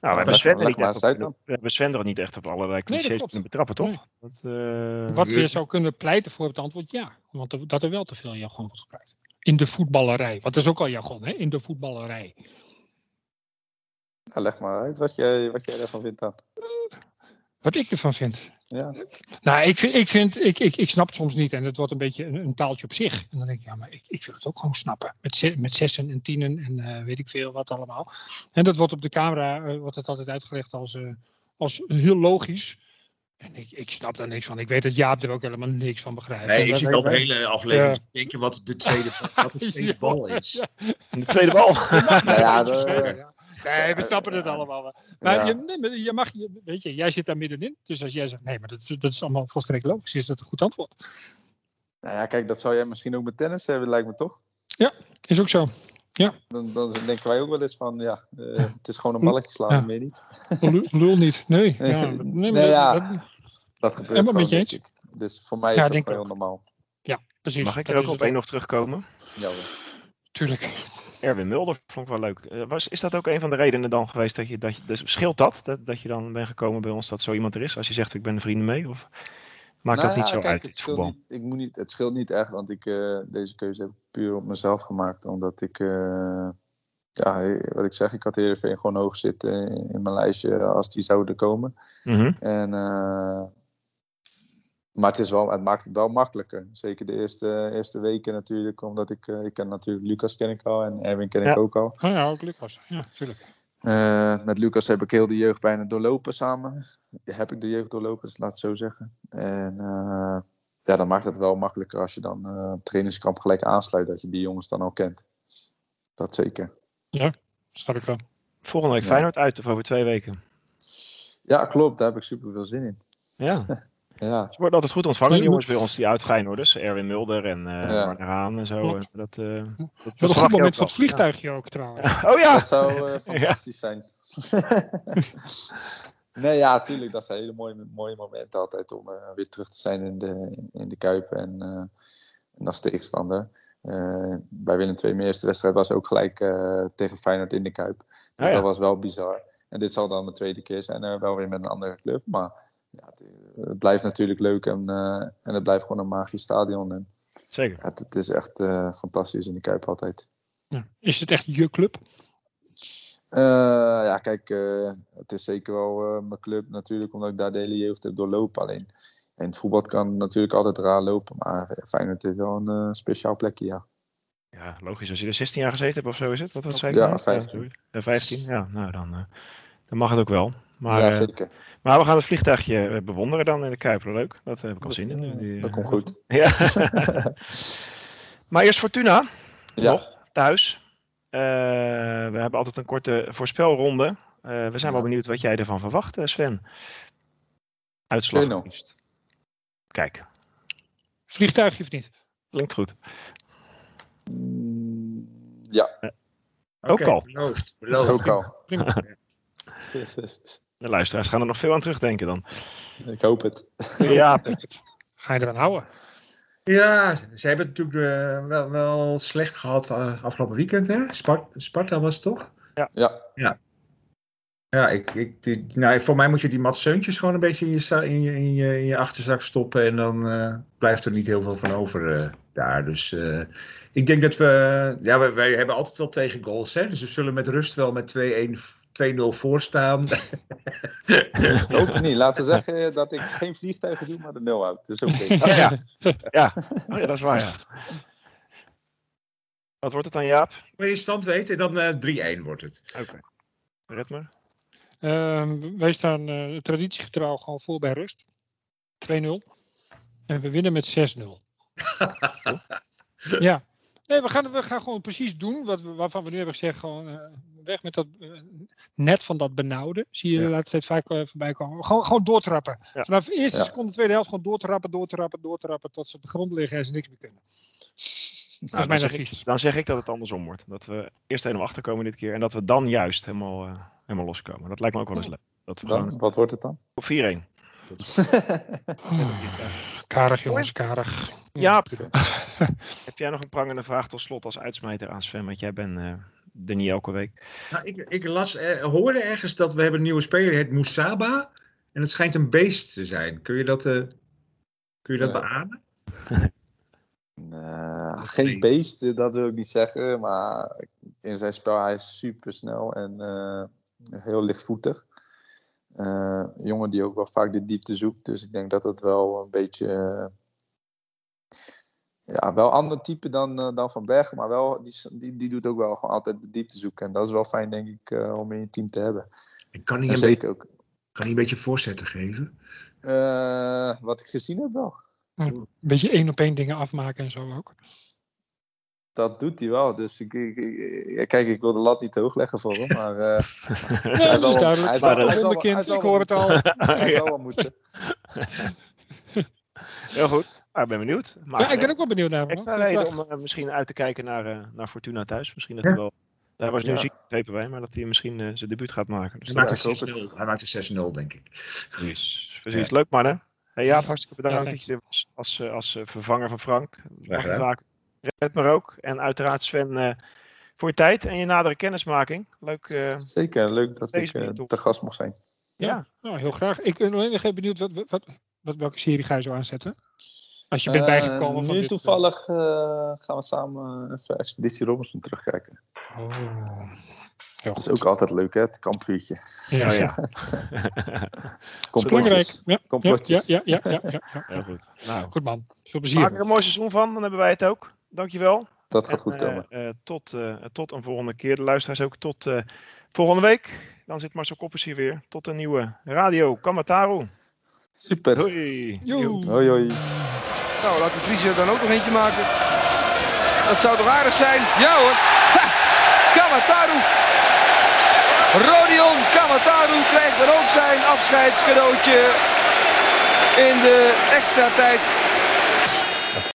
we hebben Sven er niet echt op- dan. we hebben Sven er niet echt op allerlei dat clichés klopt. kunnen betrappen, toch? Nee. Dat, eh, Wat weer zou kunnen pleiten voor het antwoord ja. Want er, dat er wel te veel jargon wordt gebruikt. In de voetballerij. Want dat is ook al jargon, hè? In de voetballerij. Ja, leg maar uit wat jij, wat jij ervan vindt dan. Wat ik ervan vind. Ja. Nou, ik, vind, ik, vind, ik, ik, ik snap het soms niet. En het wordt een beetje een, een taaltje op zich. En dan denk ik, ja, maar ik, ik wil het ook gewoon snappen. Met, met zessen en tienen en eh, weet ik veel wat allemaal. En dat wordt op de camera eh, wordt het altijd uitgelegd als, eh, als heel logisch. En ik, ik snap daar niks van. Ik weet dat Jaap er ook helemaal niks van begrijpt. Nee, En ik dat- zit al de hele aflevering Ja. te denken wat de tweede, wat de tweede Ja, bal is. ja. de tweede bal. Nou ja, Dat is de- ja. Nee, we snappen het allemaal wel. Maar, Ja. je, nee, je mag, je, weet je, jij zit daar middenin. Dus als jij zegt, nee, maar dat is, dat is allemaal volstrekt logisch, is dat een goed antwoord. Nou ja, kijk, dat zou jij misschien ook met tennis hebben, lijkt me toch? Is ook zo. Dan, dan denken wij ook wel eens van, ja, eh, het is gewoon een balletje slaan, Ja. meer niet. Lul, lul niet. Nee. Nee. Ja, nee, maar Nee, dat- ja. dat- Dat gebeurt Helemaal gewoon, met je denk eens. ik. Dus voor mij is Ja, dat wel heel normaal. precies. Mag ik er ook op één nog terugkomen? Ja, hoor. Tuurlijk. Erwin Mulder vond ik wel leuk. Eh, was, is dat ook een van de redenen dan geweest dat je, dat je dus scheelt dat, dat? Dat je dan bent gekomen bij ons dat zo iemand er is? Als je zegt ik ben een vrienden mee? Of maakt Nou dat niet ja, zo kijk, uit, het voetbal? Niet, ik moet niet, het scheelt niet echt, want ik, eh, deze keuze heb ik puur op mezelf gemaakt. Omdat ik, eh, ja, eh, wat ik zeg, ik had Heerenveen gewoon hoog zitten in mijn lijstje als die zouden komen. Mhm. En, eh, maar het, is wel, het maakt het wel makkelijker. Zeker de eerste, eerste weken natuurlijk, omdat ik, eh, ik ken natuurlijk Lucas ken ik al en Erwin ken ik Ja. ook al. Oh ja, ook Lucas. Ja, tuurlijk. Eh, met Lucas heb ik heel de jeugd bijna doorlopen samen. Heb ik de jeugd doorlopen, dus laat het zo zeggen. En eh, ja, dan maakt het wel makkelijker als je dan eh trainingskamp gelijk aansluit, dat je die jongens dan al kent. Dat zeker. Snap ik wel. Volgende week Ja. Feyenoord uit of over twee weken. Ja, klopt, daar heb ik super veel zin in. Ja, Ja, ze worden altijd goed ontvangen, die jongens bij ons, die oud Feyenoorders. Erwin Mulder en eh Ja. Haan en zo. Klopt. En Dat, eh, dat, dat Wat een goed moment voor het vliegtuigje ook trouwens. Oh ja! dat zou eh, fantastisch zijn. nee, ja, tuurlijk, dat zijn hele mooie, mooie momenten altijd om eh, weer terug te zijn in de, in de Kuip en, eh, en als tegenstander. Eh, bij Willem II, mijn eerste wedstrijd was ook gelijk eh, tegen Feyenoord in de Kuip. Dus Ah, ja. dat was wel bizar. En dit zal dan mijn tweede keer zijn, eh, wel weer met een andere club. Maar ja, het, blijft natuurlijk leuk en, eh, en het blijft gewoon een magisch stadion. En, Zeker. ja, het, het is echt eh, fantastisch in de Kuip altijd. Ja. Is het echt je club? Eh, ja, kijk, het is zeker wel mijn club natuurlijk, omdat ik daar de hele jeugd heb doorlopen. Alleen in het voetbal kan natuurlijk altijd raar lopen, maar Feyenoord heeft wel een speciaal plekje, ja. Ja, logisch. Als je er 16 jaar gezeten hebt of zo is het? Wat, wat zei je Ja, nou? 15. Ja, 15. Ja, nou dan, dan mag het ook wel. Maar, ja, eh, zeker. maar we gaan het vliegtuigje eh, bewonderen dan in de Kuiper. Leuk. Dat heb ik al zin in. eh, Die, dat eh, komt goed. Ja. maar eerst Fortuna. Ja, Nog, thuis. Eh, we hebben altijd een korte voorspelronde. Eh, we zijn wel benieuwd wat jij ervan verwacht, eh, Sven. Uitslag. 2-0. liefst. Kijk, Vliegtuigje of niet? klinkt goed. Ja, Ook al. Beloofd. beloofd. ook al. Prima. De luisteraars gaan er nog veel aan terugdenken dan. ik hoop het. Ja, Ga je eraan houden? Ja, ze hebben het natuurlijk eh, wel, wel slecht gehad eh, afgelopen weekend. Hè? Spart- Sparta was het toch? Ja, Ja, ik, ik, die, nou, voor mij moet je die Mats Seuntjes gewoon een beetje in je, in je, in je, in je achterzak stoppen. En dan eh, blijft er niet heel veel van over eh, daar. Dus eh, ik denk dat we... Ja, wij, wij hebben altijd wel tegen goals. Hè? Dus we zullen met rust wel met 2-1, 2-0 voorstaan. hoop het niet. Laten we zeggen dat ik geen vliegtuigen doe, maar de nul houd. Oké. Oh, ja. Ja. Oh, ja, dat is waar, ja. Wat wordt het dan, Jaap? Wil je stand weten? Dan eh 3-1 wordt het. Oké. Ritmer? Ehm, wij staan eh, traditiegetrouw gewoon voor bij rust. 2-0. En we winnen met 6-0. ja. Nee, we gaan, we gaan gewoon precies doen wat we, waarvan we nu hebben gezegd. Gewoon eh, weg met dat eh, net van dat benauwde. Zie je Ja. de laatste tijd vaak eh, voorbij komen. Gewoon, gewoon doortrappen. Ja. Vanaf de eerste Ja. seconde, tweede helft gewoon doortrappen, doortrappen, doortrappen. Tot ze op de grond liggen en ze niks meer kunnen. dat Nou, is mijn dan zeg advies. Ik, dan zeg ik dat het andersom wordt. Dat we eerst helemaal achterkomen dit keer. En dat we dan juist helemaal, helemaal loskomen. Dat lijkt me ook wel eens leuk. Dat we Dan, gewoon wat wordt het dan? op 4-1. Karig jongens, karig. Jaap, heb jij nog een prangende vraag tot slot als uitsmijter aan Sven? Want jij bent eh er niet elke week. Nou, ik, ik las, eh, hoorde ergens dat we hebben een nieuwe speler, het Moussaba. En het schijnt een beest te zijn. Kun je dat, eh, kun je dat beamen? Eh, geen beest, dat wil ik niet zeggen. Maar in zijn spel, hij is super snel en eh, heel lichtvoetig. Eh, een jongen die ook wel vaak de diepte zoekt. Dus ik denk dat het wel een beetje. Ja, wel een ander type dan, eh, dan Van Bergen. Maar wel, die, die, die doet ook wel gewoon altijd de diepte zoeken. En dat is wel fijn, denk ik, eh, om in je team te hebben. Ik kan niet En een, beetje, zeker ook. kan niet een beetje voorzetten geven. eh, wat ik gezien heb wel. Een beetje één op één dingen afmaken en zo ook. Dat doet hij wel. Dus ik, ik, ik- ja, kijk, ik wil de lat niet te hoog leggen voor hem. Maar eh, Ja, hij dat zal is wel- duidelijk. hij zal- Maar, hij zal- Wonderkind, hij zal ik hoor het al. hij Ja. zal wel moeten. Heel goed. Ah, ik ben benieuwd. Maar, Ja, ik ben eh, ook wel benieuwd naar hem. extra reden om eh, misschien uit te kijken naar, eh, naar Fortuna thuis. Misschien dat hij Ja. wel... Hij was nu Ja. ziek, begrepen wij, maar dat hij misschien eh, zijn debuut gaat maken. Dus Hij dat maakt Ja, een ik hoop 6-0. Hij maakt een 6-0, denk ik. Precies, precies. Leuk mannen. Hey Jaap, hartstikke bedankt Ja, dat je er was als, eh, als eh, vervanger van Frank. Mag je gedaan. vaak. Red maar ook. En uiteraard Sven eh, voor je tijd en je nadere kennismaking. Leuk. eh, Zeker, leuk dat ik eh, op. te gast mocht zijn. ja. Nou, heel graag. Ik ben alleen nog even benieuwd, wat, wat, wat, welke serie ga je zo aanzetten? Als je bent Eh, bijgekomen van Nu dit, toevallig eh, gaan we samen even Expeditie Robinson terugkijken. Oh, heel Dat is ook altijd leuk, hè? Het kampvuurtje. Ja, ja. Complotjes. Ja, ja, ja, Complotjes. ja, ja, ja, ja, ja. Heel goed. Nou, Goed man. Veel plezier. maak er een mooi seizoen van. Dan hebben wij het ook. Dankjewel. Dat gaat En, goed eh, komen. eh, tot, eh, tot een volgende keer. De luisteraars ook tot eh, volgende week. Dan zit Marcel Koppers hier weer. Tot een nieuwe Radio Kamataru. Super. Joe. Hoi hoi. Nou, laat de Vries er dan ook nog eentje maken. Dat zou toch aardig zijn? Ja hoor. Ha! Rodion Kamataru krijgt dan ook zijn afscheidscadeautje in de extra tijd